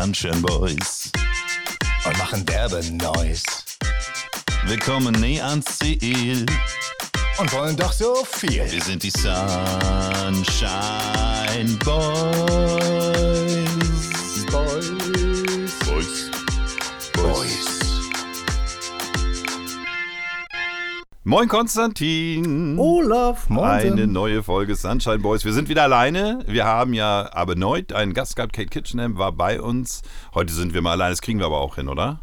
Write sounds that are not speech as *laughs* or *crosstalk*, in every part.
Sunshine Boys und machen derbe Noise Wir kommen nie ans Ziel. und wollen doch so viel. Wir sind die Sunshine. Boys, Moin Konstantin. Olaf, moin. Eine neue Folge Sunshine Boys. Wir sind wieder alleine. Wir haben ja aber erneut einen Gast gehabt. Kate Kitchenham war bei uns. Heute sind wir mal alleine. Das kriegen wir aber auch hin, oder?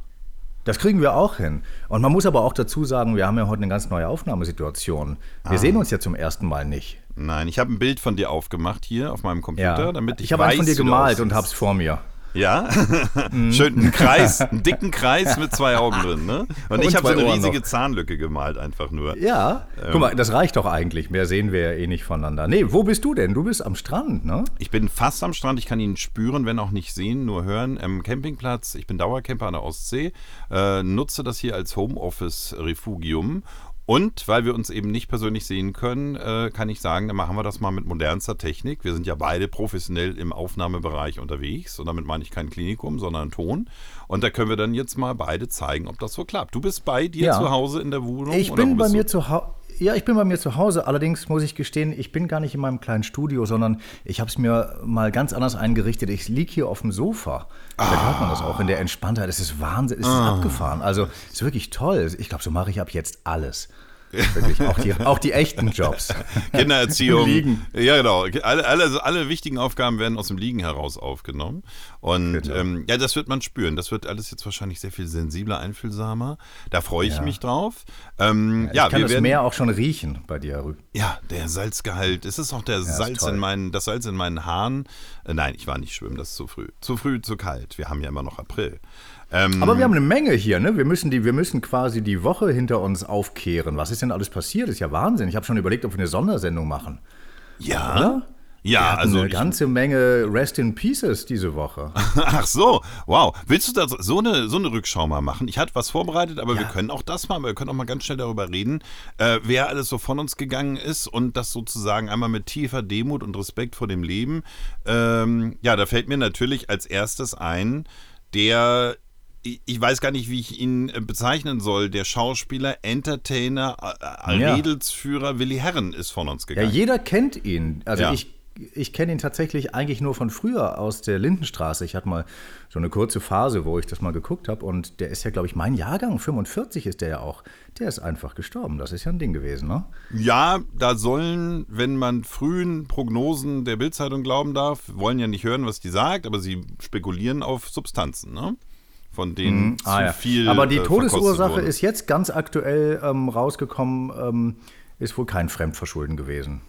Das kriegen wir auch hin. Und man muss aber auch dazu sagen, wir haben ja heute eine ganz neue Aufnahmesituation. Wir Ah. sehen uns ja zum ersten Mal nicht. Nein, ich habe ein Bild von dir aufgemacht hier auf meinem Computer, damit ich, ich habe eins von dir gemalt und aussiehst. hab's vor mir. Ja? Mhm. Schön einen Kreis, einen *laughs* dicken Kreis mit zwei Augen drin, ne? Und, ich Und habe so eine Ohren riesige noch. Zahnlücke gemalt, einfach nur. Ja. Guck mal, das reicht doch eigentlich. Mehr sehen wir ja eh nicht voneinander. Nee, wo bist du denn? Du bist am Strand, ne? Ich bin fast am Strand, ich kann ihn spüren, wenn auch nicht sehen, nur hören. Am Campingplatz, ich bin Dauercamper an der Ostsee, äh, nutze das hier als Homeoffice-Refugium. Und weil wir uns eben nicht persönlich sehen können, äh, kann ich sagen, dann machen wir das mal mit modernster Technik. Wir sind ja beide professionell im Aufnahmebereich unterwegs. Und damit meine ich kein Klinikum, sondern Ton. Und da können wir dann jetzt mal beide zeigen, ob das so klappt. Du bist bei dir Ja. zu Hause in der Wohnung? Ich bin bei mir zu Hause. Ja, ich bin bei mir zu Hause. Allerdings muss ich gestehen, ich bin gar nicht in meinem kleinen Studio, sondern ich habe es mir mal ganz anders eingerichtet. Ich liege hier auf dem Sofa. Da hört man das auch in der Entspanntheit. Es ist Wahnsinn, es ist Ah. abgefahren. Also, es ist wirklich toll. Ich glaube, so mache ich ab jetzt alles. Wirklich, auch die, auch die echten Jobs. *laughs* Kindererziehung. Liegen. Ja, genau. Alle, alle, alle wichtigen Aufgaben werden aus dem Liegen heraus aufgenommen. Und Genau. ähm, ja, das wird man spüren. Das wird alles jetzt wahrscheinlich sehr viel sensibler, einfühlsamer. Da freue ich mich drauf. Ähm, ja, ich kann wir das werden. Meer auch schon riechen bei dir. Rü. Ja, der Salzgehalt. Es ist auch der ist Salz in meinen, das Salz in meinen Haaren. Äh, nein, ich war nicht schwimmen, das ist zu früh. Zu früh, zu kalt. Wir haben ja immer noch April. Ähm, Aber wir haben eine Menge hier, ne? Wir müssen, die, wir müssen quasi die Woche hinter uns aufkehren. Was ist denn alles passiert? Das ist ja Wahnsinn. Ich habe schon überlegt, ob wir eine Sondersendung machen. ja. Oder? Ja, also eine ich, ganze Menge Rest in Pieces diese Woche. *laughs* Ach so, wow. Willst du da so eine, so eine Rückschau mal machen? Ich hatte was vorbereitet, aber wir können auch das mal, wir können auch mal ganz schnell darüber reden, äh, wer alles so von uns gegangen ist und das sozusagen einmal mit tiefer Demut und Respekt vor dem Leben. Ähm, ja, da fällt mir natürlich als erstes ein, der ich weiß gar nicht, wie ich ihn äh, bezeichnen soll. Der Schauspieler, Entertainer, äh, Ja. Redelsführer Willi Herren ist von uns Ja, gegangen. jeder kennt ihn. Also Ja. ich, ich kenne ihn tatsächlich eigentlich nur von früher aus der Lindenstraße. Ich hatte mal so eine kurze Phase, wo ich das mal geguckt habe. Und der ist ja, glaube ich, mein Jahrgang, 45 ist der ja auch. Der ist einfach gestorben. Das ist ja ein Ding gewesen, ne? Ja, da sollen, wenn man frühen Prognosen der Bildzeitung glauben darf, wollen ja nicht hören, was die sagt, aber sie spekulieren auf Substanzen, ne? Von denen zu Ah, ja. viel. Aber die äh, Todesursache ist jetzt ganz aktuell ähm, rausgekommen, ähm, ist wohl kein Fremdverschulden gewesen.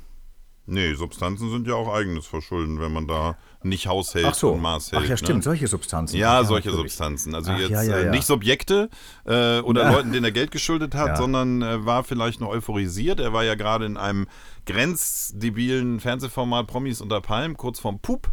Nee, Substanzen sind ja auch eigenes Verschulden, wenn man da nicht Haus hält Ach so. und Maß hält. Ach ja, stimmt, Ne? solche Substanzen. Ja, Ach solche natürlich. Substanzen. Also Ach, jetzt ja, ja, äh, ja. nicht Subjekte äh, oder Ja. Leuten, denen er Geld geschuldet hat, Ja. sondern äh, war vielleicht noch euphorisiert. Er war ja gerade in einem grenzdebilen Fernsehformat Promis unter Palm, kurz vorm Pup.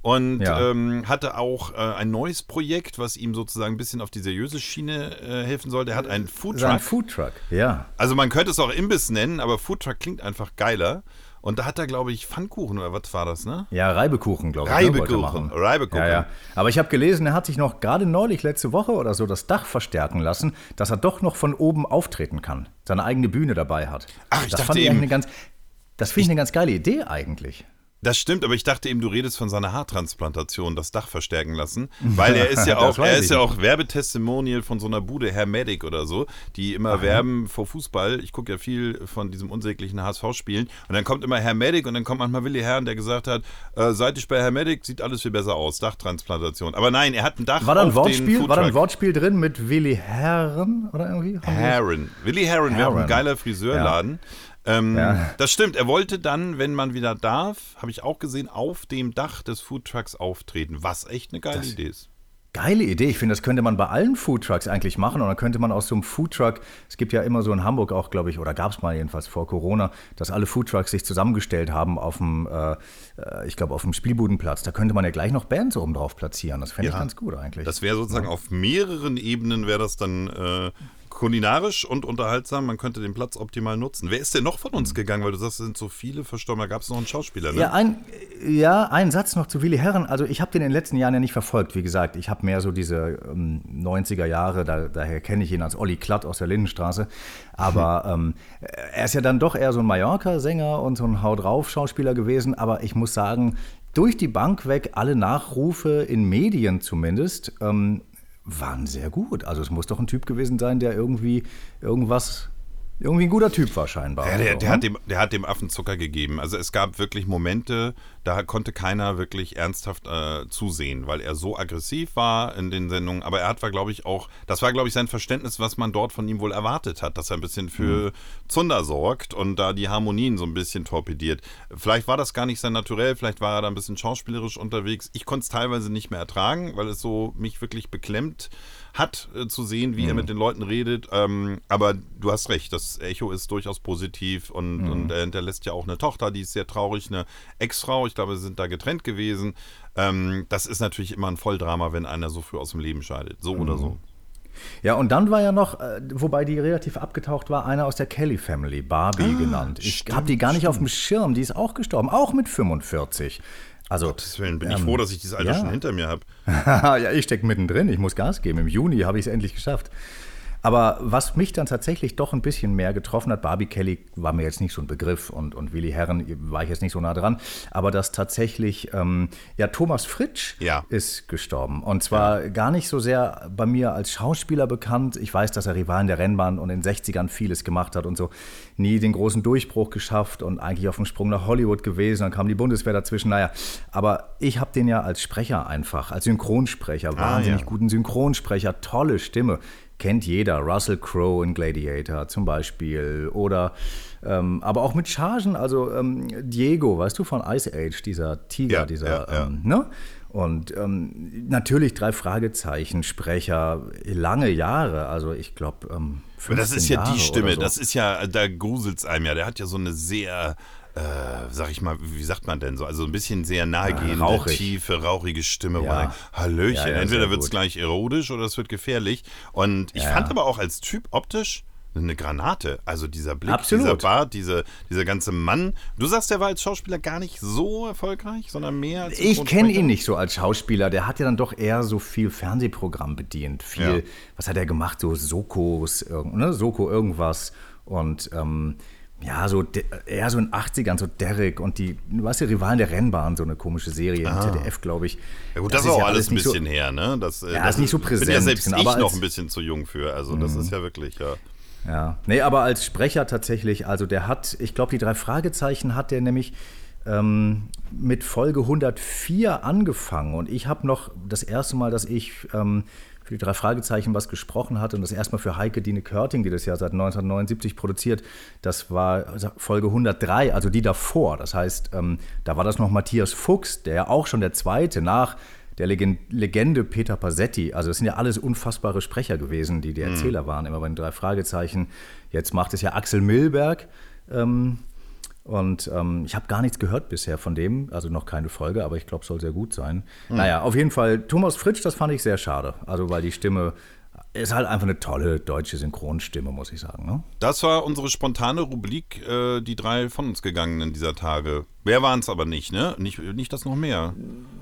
Und Ja. ähm, hatte auch äh, ein neues Projekt, was ihm sozusagen ein bisschen auf die seriöse Schiene äh, helfen soll. Der hat einen Sein Foodtruck. Foodtruck, ja. Also man könnte es auch Imbiss nennen, aber Foodtruck klingt einfach geiler. Und da hat er, glaube ich, Pfannkuchen oder was war das, ne? Ja, Reibekuchen, glaube ich. ne, er Reibekuchen. Reibekuchen. Ja, ja. Aber ich habe gelesen, er hat sich noch gerade neulich, letzte Woche oder so, das Dach verstärken lassen, dass er doch noch von oben auftreten kann. Seine eigene Bühne dabei hat. Ach, ich das dachte fand ich eben- eigentlich eine ganz, Das finde ich eine ganz geile Idee eigentlich. Das stimmt, aber ich dachte eben, du redest von seiner Haartransplantation, das Dach verstärken lassen, *laughs* weil er ist ja auch, er ist ja auch Werbetestimonial von so einer Bude, Hermedic oder so, die immer werben vor Fußball. Ich gucke ja viel von diesem unsäglichen HSV-Spielen und dann kommt immer Hermedic und dann kommt manchmal Willi Herren, der gesagt hat, äh, seit ich bei Hermedic sieht alles viel besser aus, Dachtransplantation. Aber nein, er hat ein Dach War da ein auf Wortspiel, den war da ein. Wortspiel drin mit Willi Herren oder irgendwie? Herren. Willi Herren wäre auch ein geiler Friseurladen. Ähm, Ja. Das stimmt. Er wollte dann, wenn man wieder darf, habe ich auch gesehen, auf dem Dach des Foodtrucks auftreten, was echt eine geile Idee ist. Geile Idee. Ich finde, das könnte man bei allen Foodtrucks eigentlich machen. Und dann könnte man aus so einem Foodtruck, es gibt ja immer so in Hamburg auch, glaube ich, oder gab es mal jedenfalls vor Corona, dass alle Foodtrucks sich zusammengestellt haben auf dem, äh, äh, ich glaube, auf dem Spielbudenplatz. Da könnte man ja gleich noch Bands oben drauf platzieren. Das fände ich Ja. ganz gut eigentlich. Das wäre sozusagen auf mehreren Ebenen wäre das dann äh, kulinarisch und unterhaltsam. Man könnte den Platz optimal nutzen. Wer ist denn noch von Hm. uns gegangen? Weil du sagst, es sind so viele verstorben. Da gab es noch einen Schauspieler, ne? Ja, ein, ja, ein Satz noch zu Willi Herren. Also ich habe den in den letzten Jahren ja nicht verfolgt. Wie gesagt, ich habe mehr so diese ähm, 90er Jahre, da, daher kenne ich ihn als Olli Klatt aus der Lindenstraße. Aber *laughs* ähm, er ist ja dann doch eher so ein Mallorca-Sänger und so ein Hau drauf-Schauspieler gewesen. Aber ich muss sagen, durch die Bank weg, alle Nachrufe in Medien zumindest, ähm, waren sehr gut. Also es muss doch ein Typ gewesen sein, der irgendwie irgendwas, irgendwie ein guter Typ war scheinbar. Ja, der, Also, der, ne? hat dem, der hat dem Affen Zucker gegeben. Also es gab wirklich Momente, da konnte keiner wirklich ernsthaft äh, zusehen, weil er so aggressiv war in den Sendungen. Aber er hat, war, glaube ich, auch, das war, glaube ich, sein Verständnis, was man dort von ihm wohl erwartet hat, dass er ein bisschen für Zunder sorgt und da die Harmonien so ein bisschen torpediert. Vielleicht war das gar nicht sein Naturell, vielleicht war er da ein bisschen schauspielerisch unterwegs. Ich konnte es teilweise nicht mehr ertragen, weil es so mich wirklich beklemmt hat, äh, zu sehen, wie er mit den Leuten redet. Ähm, aber du hast recht, das Echo ist durchaus positiv und, und er hinterlässt ja auch eine Tochter, die ist sehr traurig, eine Ex-Frau. Ich glaube, sie sind da getrennt gewesen. Ähm, das ist natürlich immer ein Volldrama, wenn einer so früh aus dem Leben scheidet. So oder so. Ja, und dann war ja noch, äh, wobei die relativ abgetaucht war, einer aus der Kelly Family, Barbie genannt. Ich stimmt, habe die gar nicht auf dem Schirm, die ist auch gestorben, auch mit 45. Also, Gottes Willen, bin ich froh, dass ich dieses Alter ja. schon hinter mir habe. *laughs* ja, ich stecke mittendrin, ich muss Gas geben. Im Juni habe ich es endlich geschafft. Aber was mich dann tatsächlich doch ein bisschen mehr getroffen hat, Barbie Kelly war mir jetzt nicht so ein Begriff und, und Willi Herren war ich jetzt nicht so nah dran, aber dass tatsächlich, ähm, ja, Thomas Fritsch Ja. ist gestorben. Und zwar gar nicht so sehr bei mir als Schauspieler bekannt. Ich weiß, dass er Rivalen der Rennbahn und in den 60ern vieles gemacht hat und so. Nie den großen Durchbruch geschafft und eigentlich auf dem Sprung nach Hollywood gewesen. Dann kam die Bundeswehr dazwischen. Naja, aber ich habe den ja als Sprecher einfach, als Synchronsprecher, wahnsinnig ja. guten Synchronsprecher, tolle Stimme. Kennt jeder, Russell Crowe in Gladiator zum Beispiel. Oder ähm, aber auch mit Chargen, also ähm, Diego, weißt du, von Ice Age, dieser Tiger, Ja, dieser, ja, ja. Ähm, ne? Und ähm, natürlich drei Fragezeichen, Sprecher, lange Jahre, also ich glaube, ähm, das 15 ist ja Jahre die Stimme, so. das ist ja, da gruselt es einem ja. Der hat ja so eine sehr, äh, sag ich mal, wie sagt man denn so, also ein bisschen sehr nahegehende, rauchig. tiefe, rauchige Stimme. Ja. Hallöchen, Ja, ja, entweder wird es gleich erotisch oder es wird gefährlich. Und ich Ja, fand ja. aber auch als Typ optisch eine Granate. Also dieser Blick, Absolut. dieser Bart, diese, dieser ganze Mann. Du sagst, der war als Schauspieler gar nicht so erfolgreich, sondern mehr als Ich kenne ihn nicht so als Schauspieler. Der hat ja dann doch eher so viel Fernsehprogramm bedient. Viel, Ja. was hat er gemacht? So Sokos, ne? Soko irgendwas. Und ähm, ja, so eher so in den 80ern, so Derek und die, weißt du, Rivalen der Rennbahn, so eine komische Serie im ZDF, glaube ich. Ah. Ja gut, das, ist auch ja alles ein nicht so- bisschen her, ne? Das, äh, Ja, das ist nicht so Bin ja präsent, selbst genau, ich noch Mhm. ein bisschen zu jung für. Also das ist ja wirklich, ja. Ja, nee, aber als Sprecher tatsächlich, also der hat, ich glaube, die drei Fragezeichen hat der nämlich ähm, mit Folge 104 angefangen. Und ich habe noch das erste Mal, dass ich ähm, für die drei Fragezeichen was gesprochen hatte und das erstmal für Heike Dine Körting, die das ja seit 1979 produziert, das war Folge 103, also die davor. Das heißt, ähm, da war das noch Matthias Fuchs, der ja auch schon der zweite nach der Legen- Legende Peter Pasetti. Also das sind ja alles unfassbare Sprecher gewesen, die die Erzähler waren, immer bei den drei Fragezeichen. Jetzt macht es ja Axel Milberg. Ähm, und ähm, ich habe gar nichts gehört bisher von dem, also noch keine Folge, aber ich glaube, soll sehr gut sein. Naja, auf jeden Fall, Thomas Fritsch, das fand ich sehr schade. Also, weil die Stimme ist halt einfach eine tolle deutsche Synchronstimme, muss ich sagen. Ne? Das war unsere spontane Rubrik, äh, die drei von uns gegangenen dieser Tage. Wer waren es aber nicht, ne? Nicht, nicht das noch mehr.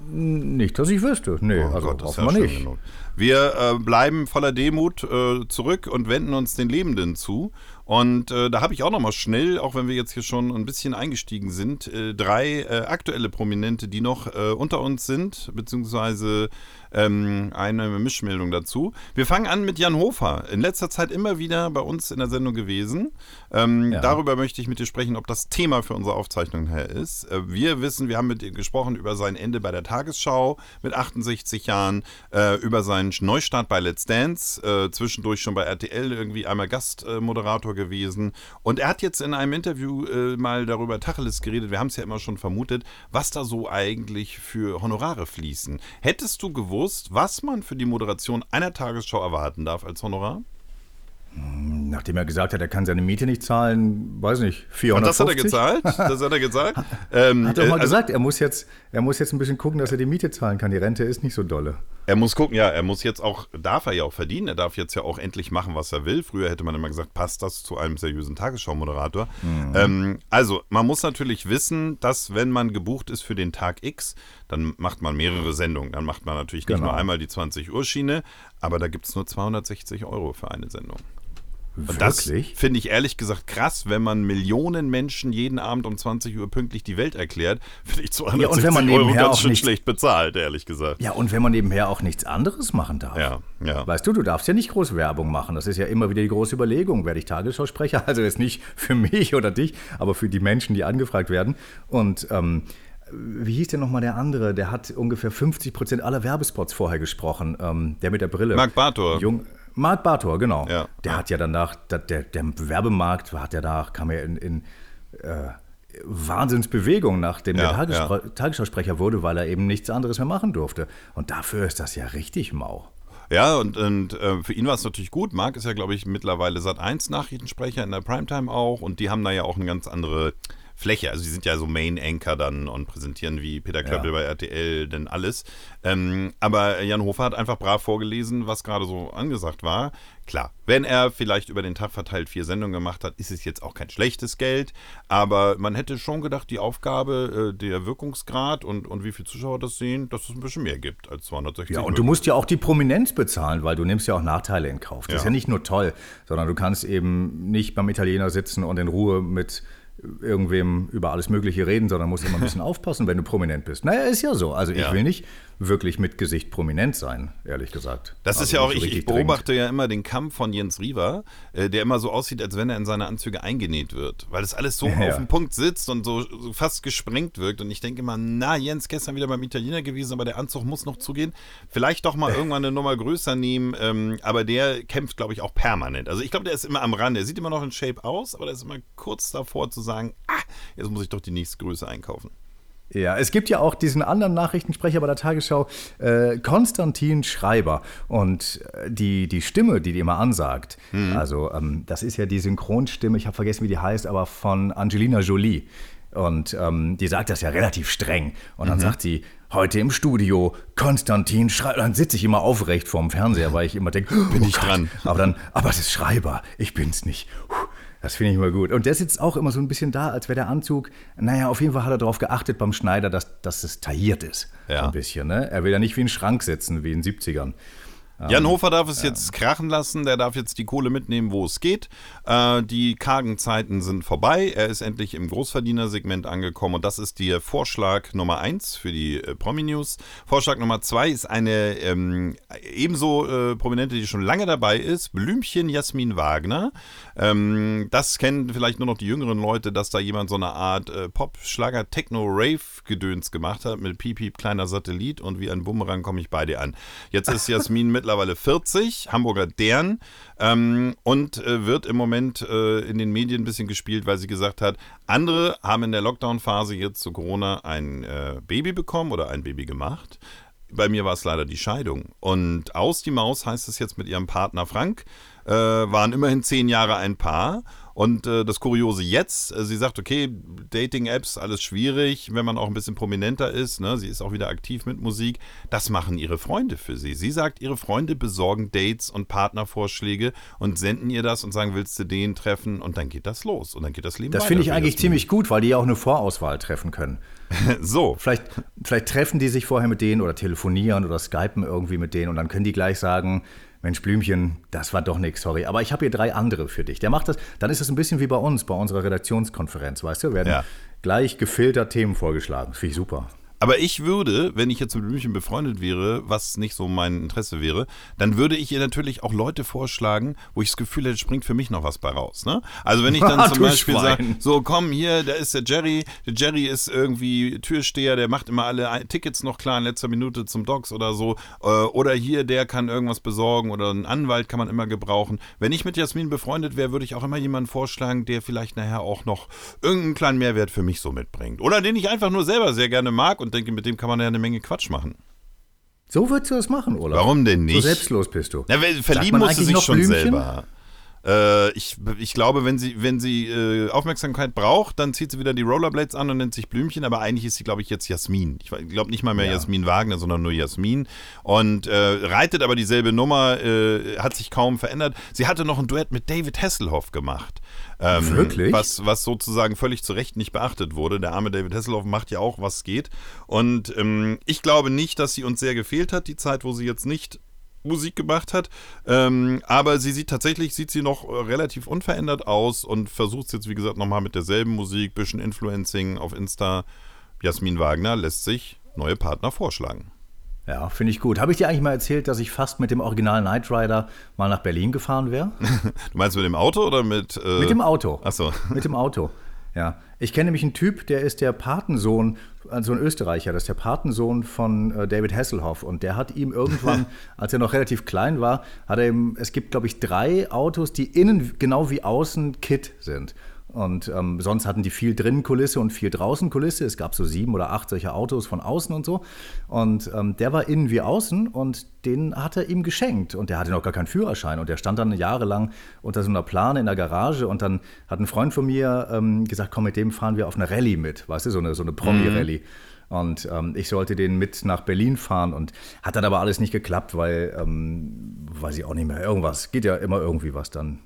Nicht, dass ich wüsste. Nee, Oh also Gott, das hoffen ja nicht. genug. Wir äh, bleiben voller Demut äh, zurück und wenden uns den Lebenden zu. Und äh, da habe ich auch noch mal schnell, auch wenn wir jetzt hier schon ein bisschen eingestiegen sind, äh, drei äh, aktuelle Prominente, die noch äh, unter uns sind, beziehungsweise ähm, eine Mischmeldung dazu. Wir fangen an mit Jan Hofer. In letzter Zeit immer wieder bei uns in der Sendung gewesen. Ähm, Ja. Darüber möchte ich mit dir sprechen, ob das Thema für unsere Aufzeichnung her ist. Äh, wir wissen, wir haben mit ihm gesprochen über sein Ende bei der Tagesschau mit 68 Jahren, äh, über seinen Neustart bei Let's Dance, äh, zwischendurch schon bei RTL irgendwie einmal Gastmoderator gewesen. Und er hat jetzt in einem Interview äh, mal darüber Tacheles geredet, wir haben es ja immer schon vermutet, was da so eigentlich für Honorare fließen. Hättest du gewusst, was man für die Moderation einer Tagesschau erwarten darf als Honorar? Nachdem er gesagt hat, er kann seine Miete nicht zahlen, weiß nicht, 450. Und das hat er gezahlt? Das *laughs* hat er gesagt? ähm, Hat er mal äh, also, gesagt, er muss, jetzt, er muss jetzt ein bisschen gucken, dass er die Miete zahlen kann. Die Rente ist nicht so dolle. Er muss gucken, ja, er muss jetzt auch, darf er ja auch verdienen, er darf jetzt ja auch endlich machen, was er will. Früher hätte man immer gesagt, passt das zu einem seriösen Tagesschau-Moderator. Ähm, also, man muss natürlich wissen, dass wenn man gebucht ist für den Tag X, dann macht man mehrere Sendungen. Dann macht man natürlich nicht Genau. nur einmal die 20-Uhr-Schiene, aber da gibt es nur 260 Euro für eine Sendung. Und das finde ich ehrlich gesagt krass, wenn man Millionen Menschen jeden Abend um 20 Uhr pünktlich die Welt erklärt, *laughs* finde ich 260 Ja, und wenn man Euro nebenher ganz auch schön nicht- schlecht bezahlt, ehrlich gesagt. Ja, und wenn man nebenher auch nichts anderes machen darf. Ja, ja. Weißt du, du darfst ja nicht groß Werbung machen. Das ist ja immer wieder die große Überlegung. Werde ich Tagesschausprecher? *laughs* Also jetzt nicht für mich oder dich, aber für die Menschen, die angefragt werden. Und ähm, wie hieß denn nochmal der andere? Der hat ungefähr 50 Prozent aller Werbespots vorher gesprochen. Ähm, der mit der Brille. Marc Bartor. Jung, Marc Bartor, genau. Ja. Der hat ja danach, der, der, Werbemarkt hat ja danach, kam ja in, in äh, Wahnsinnsbewegung, nachdem Ja, der Tagesspre Tagesschausprecher wurde, weil er eben nichts anderes mehr machen durfte. Und dafür ist das ja richtig mau. Ja, und, und äh, für ihn war es natürlich gut. Marc ist ja, glaube ich, mittlerweile Sat 1 Nachrichtensprecher in der Primetime auch und die haben da ja auch eine ganz andere Fläche. Also die sind ja so Main Anchor dann und präsentieren wie Peter Klöppel bei RTL denn alles. Ähm, aber Jan Hofer hat einfach brav vorgelesen, was gerade so angesagt war. Klar, wenn er vielleicht über den Tag verteilt vier Sendungen gemacht hat, ist es jetzt auch kein schlechtes Geld. Aber man hätte schon gedacht, die Aufgabe, äh, der Wirkungsgrad und, und wie viele Zuschauer das sehen, dass es ein bisschen mehr gibt als 260 Ja, und du musst ja auch die Prominenz bezahlen, weil du nimmst ja auch Nachteile in Kauf. Das Ja. ist ja nicht nur toll, sondern du kannst eben nicht beim Italiener sitzen und in Ruhe mit irgendwem über alles Mögliche reden, sondern musst immer ein bisschen *laughs* aufpassen, wenn du prominent bist. Naja, ist ja so. Also ich Ja. will nicht wirklich mit Gesicht prominent sein, ehrlich gesagt. Das also ist ja auch, so ich, ich richtig dringend. beobachte ja immer den Kampf von Jens Riewer, äh, der immer so aussieht, als wenn er in seine Anzüge eingenäht wird. Weil das alles so *laughs* Ja. auf dem Punkt sitzt und so, so fast gesprengt wirkt. Und ich denke immer, na, Jens, gestern wieder beim Italiener gewesen, aber der Anzug muss noch zugehen. Vielleicht doch mal *laughs* irgendwann eine Nummer größer nehmen. Ähm, aber der kämpft, glaube ich, auch permanent. Also ich glaube, der ist immer am Rand. Der sieht immer noch in Shape aus, aber der ist immer kurz davor zu sagen, ah, jetzt muss ich doch die nächste Größe einkaufen. Ja, es gibt ja auch diesen anderen Nachrichtensprecher bei der Tagesschau, äh, Konstantin Schreiber. Und äh, die, die Stimme, die die immer ansagt, also ähm, das ist ja die Synchronstimme, ich habe vergessen, wie die heißt, aber von Angelina Jolie. Und ähm, die sagt das ja relativ streng. Und dann sagt sie, heute im Studio, Konstantin Schreiber. Dann sitze ich immer aufrecht vorm Fernseher, weil ich immer denke, bin ich dran? Aber dann, aber es ist Schreiber, ich bin's nicht. Puh. Das finde ich immer gut. Und der sitzt auch immer so ein bisschen da, als wäre der Anzug, naja, auf jeden Fall hat er darauf geachtet beim Schneider, dass, dass es tailliert ist. Ja. So ein bisschen, ne? Er will ja nicht wie ein Schrank sitzen, wie in den 70ern. Jan Hofer darf es jetzt krachen lassen, der darf jetzt die Kohle mitnehmen, wo es geht. Äh, die kargen Zeiten sind vorbei. Er ist endlich im Großverdienersegment angekommen und das ist der Vorschlag Nummer eins für die äh, Promi-News. Vorschlag Nummer zwei ist eine ähm, ebenso äh, Prominente, die schon lange dabei ist, Blümchen Jasmin Wagner. Ähm, das kennen vielleicht nur noch die jüngeren Leute, dass da jemand so eine Art äh, Pop, Schlager, Techno, Rave-Gedöns gemacht hat mit Piep, Piep, kleiner Satellit und wie ein Bumerang komme ich bei dir an. Jetzt ist *laughs* Jasmin mittlerweile 40, Hamburger Dern ähm, und äh, wird im Moment äh, in den Medien ein bisschen gespielt, weil sie gesagt hat, andere haben in der Lockdown-Phase jetzt zu Corona ein äh, Baby bekommen oder ein Baby gemacht. Bei mir war es leider die Scheidung. Und aus die Maus heißt es jetzt mit ihrem Partner Frank, äh, waren immerhin zehn Jahre ein Paar. Und äh, das Kuriose jetzt, äh, sie sagt, okay, Dating-Apps, alles schwierig, wenn man auch ein bisschen prominenter ist. Ne? Sie ist auch wieder aktiv mit Musik. Das machen ihre Freunde für sie. Sie sagt, ihre Freunde besorgen Dates und Partnervorschläge und senden ihr das und sagen, willst du den treffen? Und dann geht das los. Und dann geht das Leben Das weiter finde ich eigentlich ziemlich gut, weil die ja auch eine Vorauswahl treffen können. *laughs* So, Vielleicht, vielleicht treffen die sich vorher mit denen oder telefonieren oder skypen irgendwie mit denen und dann können die gleich sagen, Mensch, Blümchen, das war doch nichts, sorry. Aber ich habe hier drei andere für dich. Der macht das, dann ist es ein bisschen wie bei uns, bei unserer Redaktionskonferenz, weißt du? Werden Ja. gleich gefiltert Themen vorgeschlagen. Das finde ich super. Aber ich würde, wenn ich jetzt mit Blümchen befreundet wäre, was nicht so mein Interesse wäre, dann würde ich ihr natürlich auch Leute vorschlagen, wo ich das Gefühl hätte, springt für mich noch was bei raus. Ne? Also wenn ich dann *laughs* zum Du Beispiel sage, so komm hier, da ist der Jerry, der Jerry ist irgendwie Türsteher, der macht immer alle Tickets noch klar in letzter Minute zum Docs oder so. Äh, Oder hier, der kann irgendwas besorgen oder einen Anwalt kann man immer gebrauchen. Wenn ich mit Jasmin befreundet wäre, würde ich auch immer jemanden vorschlagen, der vielleicht nachher auch noch irgendeinen kleinen Mehrwert für mich so mitbringt. Oder den ich einfach nur selber sehr gerne mag und denke, mit dem kann man ja eine Menge Quatsch machen. So würdest du das machen, Olaf. Warum denn nicht? So selbstlos bist du. Na, verlieben eigentlich sich noch schon Blümchen? selber. Äh, ich, ich glaube, wenn sie, wenn sie äh, Aufmerksamkeit braucht, dann zieht sie wieder die Rollerblades an und nennt sich Blümchen, aber eigentlich ist sie, glaube ich, jetzt Jasmin. Ich glaube nicht mal mehr Ja. Jasmin Wagner, sondern nur Jasmin. Und äh, reitet aber dieselbe Nummer, äh, hat sich kaum verändert. Sie hatte noch ein Duett mit David Hasselhoff gemacht. Ähm, Wirklich? Was, was sozusagen völlig zu Recht nicht beachtet wurde. Der arme David Hasselhoff macht ja auch, was geht. Und ähm, ich glaube nicht, dass sie uns sehr gefehlt hat, die Zeit, wo sie jetzt nicht Musik gemacht hat. Ähm, aber sie sieht tatsächlich, sieht sie noch äh, relativ unverändert aus und versucht es jetzt, wie gesagt, nochmal mit derselben Musik, bisschen Influencing auf Insta. Jasmin Wagner lässt sich neue Partner vorschlagen. Ja, finde ich gut. Habe ich dir eigentlich mal erzählt, dass ich fast mit dem Original Knight Rider mal nach Berlin gefahren wäre? *laughs* Du meinst mit dem Auto oder mit. Äh, Mit dem Auto. Ach so. *laughs* Mit dem Auto. Ja. Ich kenne nämlich einen Typ, der ist der Patensohn, also ein Österreicher, das ist der Patensohn von äh, David Hasselhoff. Und der hat ihm irgendwann, *laughs* als er noch relativ klein war, hat er ihm, es gibt, glaube ich, drei Autos, die innen genau wie außen Kit sind. Und ähm, sonst hatten die viel drinnen Kulisse und viel draußen Kulisse. Es gab so sieben oder acht solche Autos von außen und so. Und ähm, der war innen wie außen und den hat er ihm geschenkt. Und der hatte noch gar keinen Führerschein. Und der stand dann jahrelang unter so einer Plane in der Garage. Und dann hat ein Freund von mir ähm, gesagt, komm, mit dem fahren wir auf eine Rallye mit. Weißt du, so eine, so eine Promi-Rallye. Und ähm, ich sollte den mit nach Berlin fahren und hat dann aber alles nicht geklappt, weil, ähm, weiß ich auch nicht mehr, irgendwas, geht ja immer irgendwie was dann.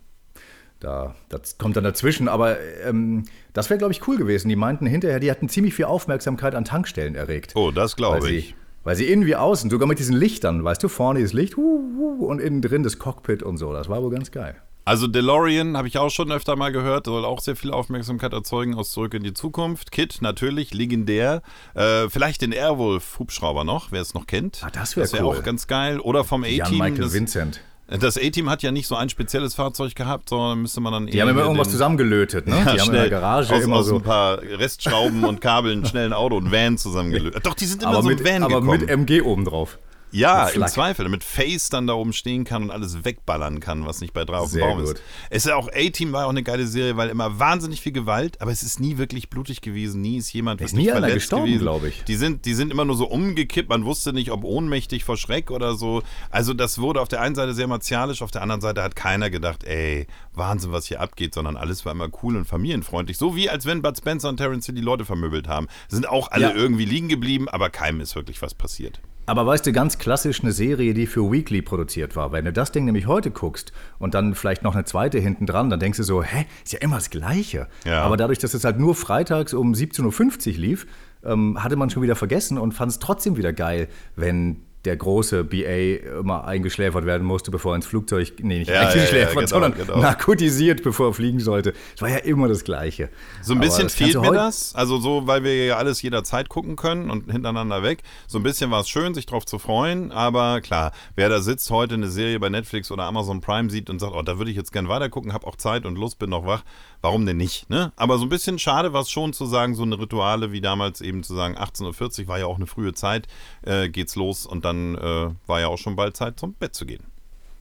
Da, das kommt dann dazwischen, aber ähm, das wäre, glaube ich, cool gewesen. Die meinten hinterher, die hatten ziemlich viel Aufmerksamkeit an Tankstellen erregt. Oh, das glaube sie, ich. Weil sie innen wie außen, sogar mit diesen Lichtern, weißt du, vorne das Licht hu, hu, und innen drin das Cockpit und so. Das war wohl ganz geil. Also DeLorean habe ich auch schon öfter mal gehört, soll auch sehr viel Aufmerksamkeit erzeugen aus Zurück in die Zukunft. Kit natürlich, legendär. Äh, vielleicht den Airwolf-Hubschrauber noch, wer es noch kennt. Ah, das wär wäre cool. auch ganz geil. Oder vom A-Team. Michael Das, Vincent. Das A-Team hat ja nicht so ein spezielles Fahrzeug gehabt, sondern müsste man dann Die haben immer irgendwas den- zusammengelötet, ne? Ja, die haben in der Garage aus, immer aus so. ein paar Restschrauben und Kabeln schnell ein Auto und Van zusammengelöst. *laughs* Doch, die sind immer aber so mit, Van aber gekommen. mit MG obendrauf. Ja, im. Zweifel, damit Face dann da oben stehen kann und alles wegballern kann, was nicht bei drei auf dem Baum gut. ist. Es ist ja auch A-Team war auch eine geile Serie, weil immer wahnsinnig viel Gewalt, aber es ist nie wirklich blutig gewesen, nie ist jemand Ist wirklich nie einer verletzt gestorben, gewesen. glaub ich. Die sind, die sind immer nur so umgekippt, man wusste nicht, ob ohnmächtig vor Schreck oder so. Also das wurde auf der einen Seite sehr martialisch, auf der anderen Seite hat keiner gedacht, ey, Wahnsinn, was hier abgeht, sondern alles war immer cool und familienfreundlich. So wie als wenn Bud Spencer und Terence Hill die Leute vermöbelt haben. Sind auch alle Ja. irgendwie liegen geblieben, aber keinem ist wirklich was passiert. Aber weißt du, ganz klassisch eine Serie, die für Weekly produziert war. Wenn du das Ding nämlich heute guckst und dann vielleicht noch eine zweite hinten dran, dann denkst du so, hä, ist ja immer das Gleiche. Ja. Aber dadurch, dass es halt nur freitags um 17.50 Uhr lief, ähm, hatte man schon wieder vergessen und fand es trotzdem wieder geil, wenn der große BA immer eingeschläfert werden musste, bevor er ins Flugzeug, nee, nicht Ja, ja, eingeschläfert, ja, genau, sondern genau. narkotisiert, bevor er fliegen sollte. Es war ja immer das Gleiche. So ein bisschen fehlt mir das. Also so, weil wir ja alles jederzeit gucken können und hintereinander weg. So ein bisschen war es schön, sich drauf zu freuen. Aber klar, wer da sitzt, heute eine Serie bei Netflix oder Amazon Prime sieht und sagt, oh, da würde ich jetzt gern weitergucken, habe auch Zeit und Lust, bin noch wach. Warum denn nicht? Ne? Aber so ein bisschen schade war es schon zu sagen, so eine Rituale wie damals eben zu sagen, 18.40 Uhr war ja auch eine frühe Zeit, äh, geht's los und dann äh, war ja auch schon bald Zeit, zum Bett zu gehen.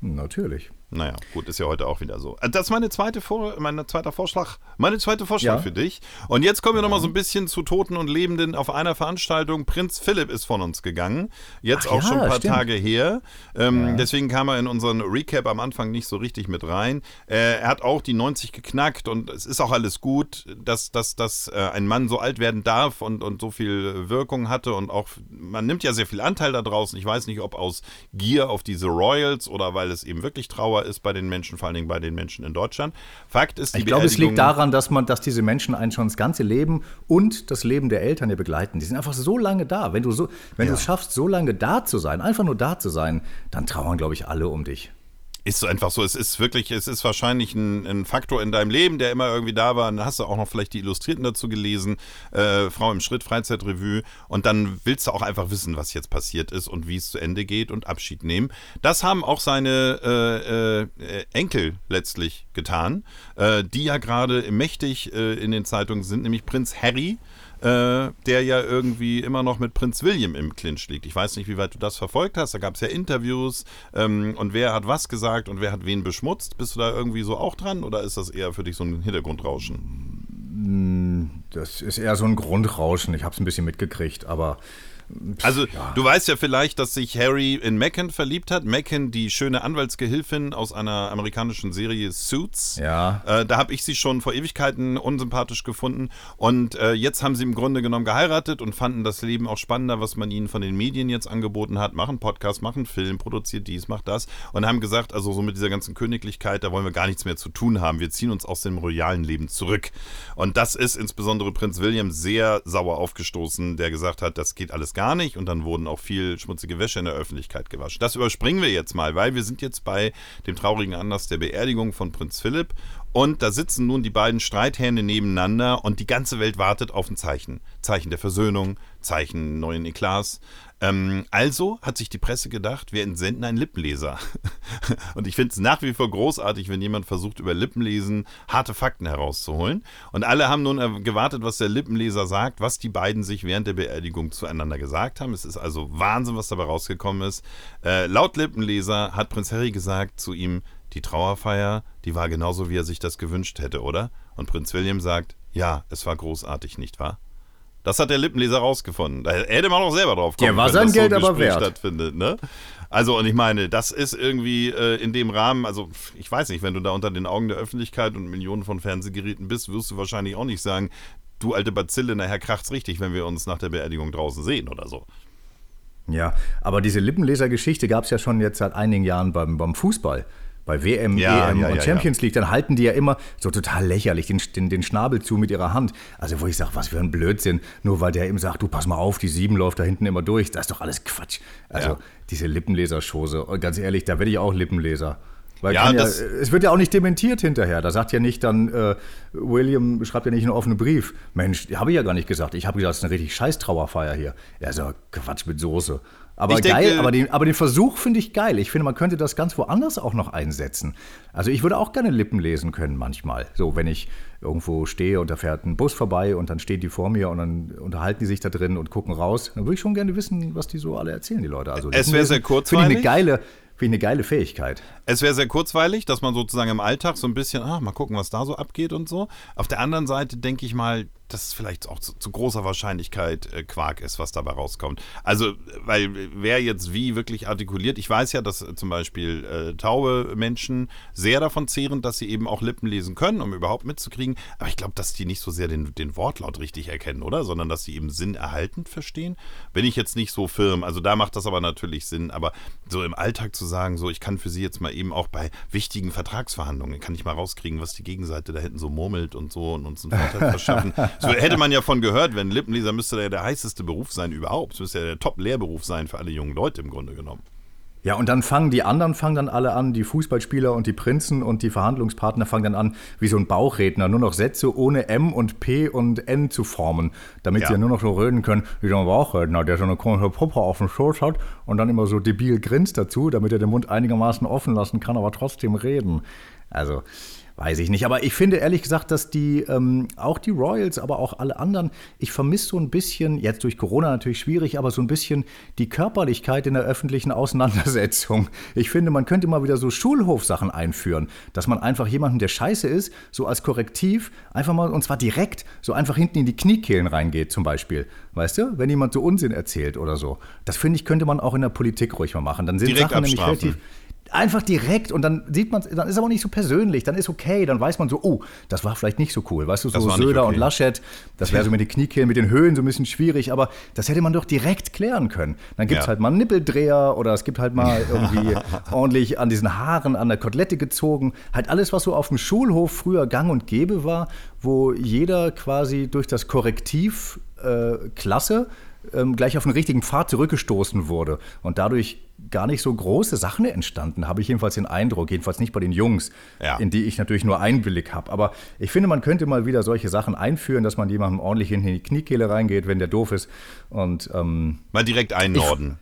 Natürlich. Naja, gut, ist ja heute auch wieder so. Äh, Das ist meine zweite Vor mein zweiter Vorschlag, meine zweite Vorschlag Ja. für dich. Und jetzt kommen wir noch mal so ein bisschen zu Toten und Lebenden auf einer Veranstaltung. Prinz Philipp ist von uns gegangen. Jetzt Ach auch ja, schon ein paar stimmt. Tage her. Ähm, Deswegen kam er in unseren Recap am Anfang nicht so richtig mit rein. Äh, er hat auch die 90 geknackt und es ist auch alles gut, dass, dass, dass äh, ein Mann so alt werden darf und, und so viel Wirkung hatte und auch, man nimmt ja sehr viel Anteil da draußen. Ich weiß nicht, ob aus Gier auf diese Royals oder weil es eben wirklich Trauer ist bei den Menschen, vor allen Dingen bei den Menschen in Deutschland. Fakt ist, die Ich glaube, es liegt daran, dass man, dass diese Menschen einen schon das ganze Leben und das Leben der Eltern ja begleiten. Die sind einfach so lange da. Wenn du so, wenn du es schaffst, so lange da zu sein, einfach nur da zu sein, dann trauern, glaube ich, alle um dich. Ist einfach so. Es ist wirklich, es ist wahrscheinlich ein, ein Faktor in deinem Leben, der immer irgendwie da war. Dann hast du auch noch vielleicht die Illustrierten dazu gelesen, äh, Frau im Schritt, Freizeitrevue. Und dann willst du auch einfach wissen, was jetzt passiert ist und wie es zu Ende geht und Abschied nehmen. Das haben auch seine äh, äh, Enkel letztlich getan, äh, die ja gerade mächtig äh, in den Zeitungen sind, nämlich Prinz Harry. Äh, der ja irgendwie immer noch mit Prinz William im Clinch liegt. Ich weiß nicht, wie weit du das verfolgt hast. Da gab es ja Interviews ähm, und wer hat was gesagt und wer hat wen beschmutzt. Bist du da irgendwie so auch dran oder ist das eher für dich so ein Hintergrundrauschen? Das ist eher so ein Grundrauschen. Ich habe es ein bisschen mitgekriegt, aber Also, du weißt ja vielleicht, dass sich Harry in Macon verliebt hat. Macon, die schöne Anwaltsgehilfin aus einer amerikanischen Serie Suits. Ja. Äh, da habe ich sie schon vor Ewigkeiten unsympathisch gefunden. Und äh, jetzt haben sie im Grunde genommen geheiratet und fanden das Leben auch spannender, was man ihnen von den Medien jetzt angeboten hat. Machen Podcast, machen Film, produziert dies, macht das. Und haben gesagt, also so mit dieser ganzen Königlichkeit, da wollen wir gar nichts mehr zu tun haben. Wir ziehen uns aus dem royalen Leben zurück. Und das ist insbesondere Prinz William sehr sauer aufgestoßen, der gesagt hat, das geht alles gar nicht. Und dann wurden auch viel schmutzige Wäsche in der Öffentlichkeit gewaschen. Das überspringen wir jetzt mal, weil wir sind jetzt bei dem traurigen Anlass der Beerdigung von Prinz Philipp. Und da sitzen nun die beiden Streithähne nebeneinander und die ganze Welt wartet auf ein Zeichen. Zeichen der Versöhnung, Zeichen neuen Eklats. Ähm, also hat sich die Presse gedacht, wir entsenden einen Lippenleser. *laughs* und ich finde es nach wie vor großartig, wenn jemand versucht, über Lippenlesen harte Fakten herauszuholen. Und alle haben nun äh, gewartet, was der Lippenleser sagt, was die beiden sich während der Beerdigung zueinander gesagt haben. Es ist also Wahnsinn, was dabei rausgekommen ist. Äh, laut Lippenleser hat Prinz Harry gesagt zu ihm, die Trauerfeier, die war genauso, wie er sich das gewünscht hätte, oder? Und Prinz William sagt, ja, es war großartig, nicht wahr? Das hat der Lippenleser rausgefunden. Da hätte man auch selber drauf kommen Der war sein dass Geld so aber Gespräch wert. stattfindet. Ne? Also, und ich meine, das ist irgendwie äh, in dem Rahmen, also ich weiß nicht, wenn du da unter den Augen der Öffentlichkeit und Millionen von Fernsehgeräten bist, wirst du wahrscheinlich auch nicht sagen, du alte Bazille, nachher kracht's richtig, wenn wir uns nach der Beerdigung draußen sehen oder so. Ja, aber diese Lippenleser-Geschichte gab es ja schon jetzt seit einigen Jahren beim, beim Fußball. Bei WM, Ja, EM ja, und ja, Champions League, dann halten die ja immer so total lächerlich den, den, den Schnabel zu mit ihrer Hand. Also wo ich sage, was für ein Blödsinn, nur weil der eben sagt, du pass mal auf, die sieben läuft da hinten immer durch. Das ist doch alles Quatsch. Also diese Lippenleserschose, und ganz ehrlich, da werde ich auch Lippenleser. Weil Ja, ja, das- es wird ja auch nicht dementiert hinterher. Da sagt ja nicht dann, äh, William schreibt ja nicht einen offenen Brief. Mensch, habe ich ja gar nicht gesagt. Ich habe gesagt, es ist eine richtig scheiß Trauerfeier hier. Ja, so Quatsch mit Soße. Aber Ich geil, denke- aber den, aber den Versuch finde ich geil. Ich finde, man könnte das ganz woanders auch noch einsetzen. Also ich würde auch gerne Lippen lesen können manchmal. So, wenn ich irgendwo stehe und da fährt ein Bus vorbei und dann stehen die vor mir und dann unterhalten die sich da drin und gucken raus, dann würde ich schon gerne wissen, was die so alle erzählen, die Leute. Also Es wäre sehr Finde ich kurzweilig. eine geile, finde ich eine geile Fähigkeit. Es wäre sehr kurzweilig, dass man sozusagen im Alltag so ein bisschen, ah, mal gucken, was da so abgeht und so. Auf der anderen Seite denke ich mal, dass es vielleicht auch zu, zu großer Wahrscheinlichkeit äh, Quark ist, was dabei rauskommt. Also, weil wer jetzt wie wirklich artikuliert, ich weiß ja, dass äh, zum Beispiel äh, taube Menschen sehr davon zehren, dass sie eben auch Lippen lesen können, um überhaupt mitzukriegen. Aber ich glaube, dass die nicht so sehr den, den Wortlaut richtig erkennen, oder? Sondern dass sie eben Sinn erhaltend verstehen. Bin ich jetzt nicht so firm. Also da macht das aber natürlich Sinn. Aber so im Alltag zu sagen, so ich kann für sie jetzt mal eben auch bei wichtigen Vertragsverhandlungen, kann ich mal rauskriegen, was die Gegenseite da hinten so murmelt und so und uns einen Vorteil verschaffen. *laughs* So *laughs* hätte man ja von gehört, wenn Lippenleser müsste ja der heißeste Beruf sein überhaupt. Es müsste ja der Top-Lehrberuf sein für alle jungen Leute im Grunde genommen. Ja, und dann fangen die anderen fangen dann alle an, die Fußballspieler und die Prinzen und die Verhandlungspartner fangen dann an, wie so ein Bauchredner, nur noch Sätze ohne M und P und N zu formen, damit Ja. sie ja nur noch so reden können, wie so ein Bauchredner, der so eine komische Puppe auf dem Schoß hat und dann immer so debil grinst dazu, damit er den Mund einigermaßen offen lassen kann, aber trotzdem reden. Also, weiß ich nicht. Aber ich finde ehrlich gesagt, dass die, ähm, auch die Royals, aber auch alle anderen, ich vermisse so ein bisschen, jetzt durch Corona natürlich schwierig, aber so ein bisschen die Körperlichkeit in der öffentlichen Auseinandersetzung. Ich finde, man könnte mal wieder so Schulhofsachen einführen, dass man einfach jemanden, der scheiße ist, so als Korrektiv einfach mal, und zwar direkt, so einfach hinten in die Kniekehlen reingeht zum Beispiel. Weißt du? Wenn jemand so Unsinn erzählt oder so. Das finde ich, könnte man auch in der Politik ruhig mal machen. Dann sind Direkt Sachen nämlich abstrafen. relativ Einfach direkt und dann sieht man dann ist aber nicht so persönlich, dann ist okay, dann weiß man so, oh, das war vielleicht nicht so cool, weißt du, so Söder okay. und Laschet, das wäre so mit den Kniekehlen, mit den Höhen so ein bisschen schwierig, aber das hätte man doch direkt klären können. Dann gibt es Ja. halt mal einen Nippeldreher oder es gibt halt mal irgendwie *laughs* ordentlich an diesen Haaren an der Kotelette gezogen, halt alles, was so auf dem Schulhof früher gang und gäbe war, wo jeder quasi durch das Korrektiv äh, Klasse ähm, gleich auf den richtigen Pfad zurückgestoßen wurde und dadurch gar nicht so große Sachen entstanden, habe ich jedenfalls den Eindruck, jedenfalls nicht bei den Jungs, Ja. in die ich natürlich nur Einblick habe. Aber ich finde, man könnte mal wieder solche Sachen einführen, dass man jemandem ordentlich in die Kniekehle reingeht, wenn der doof ist und ähm, Mal direkt einnorden.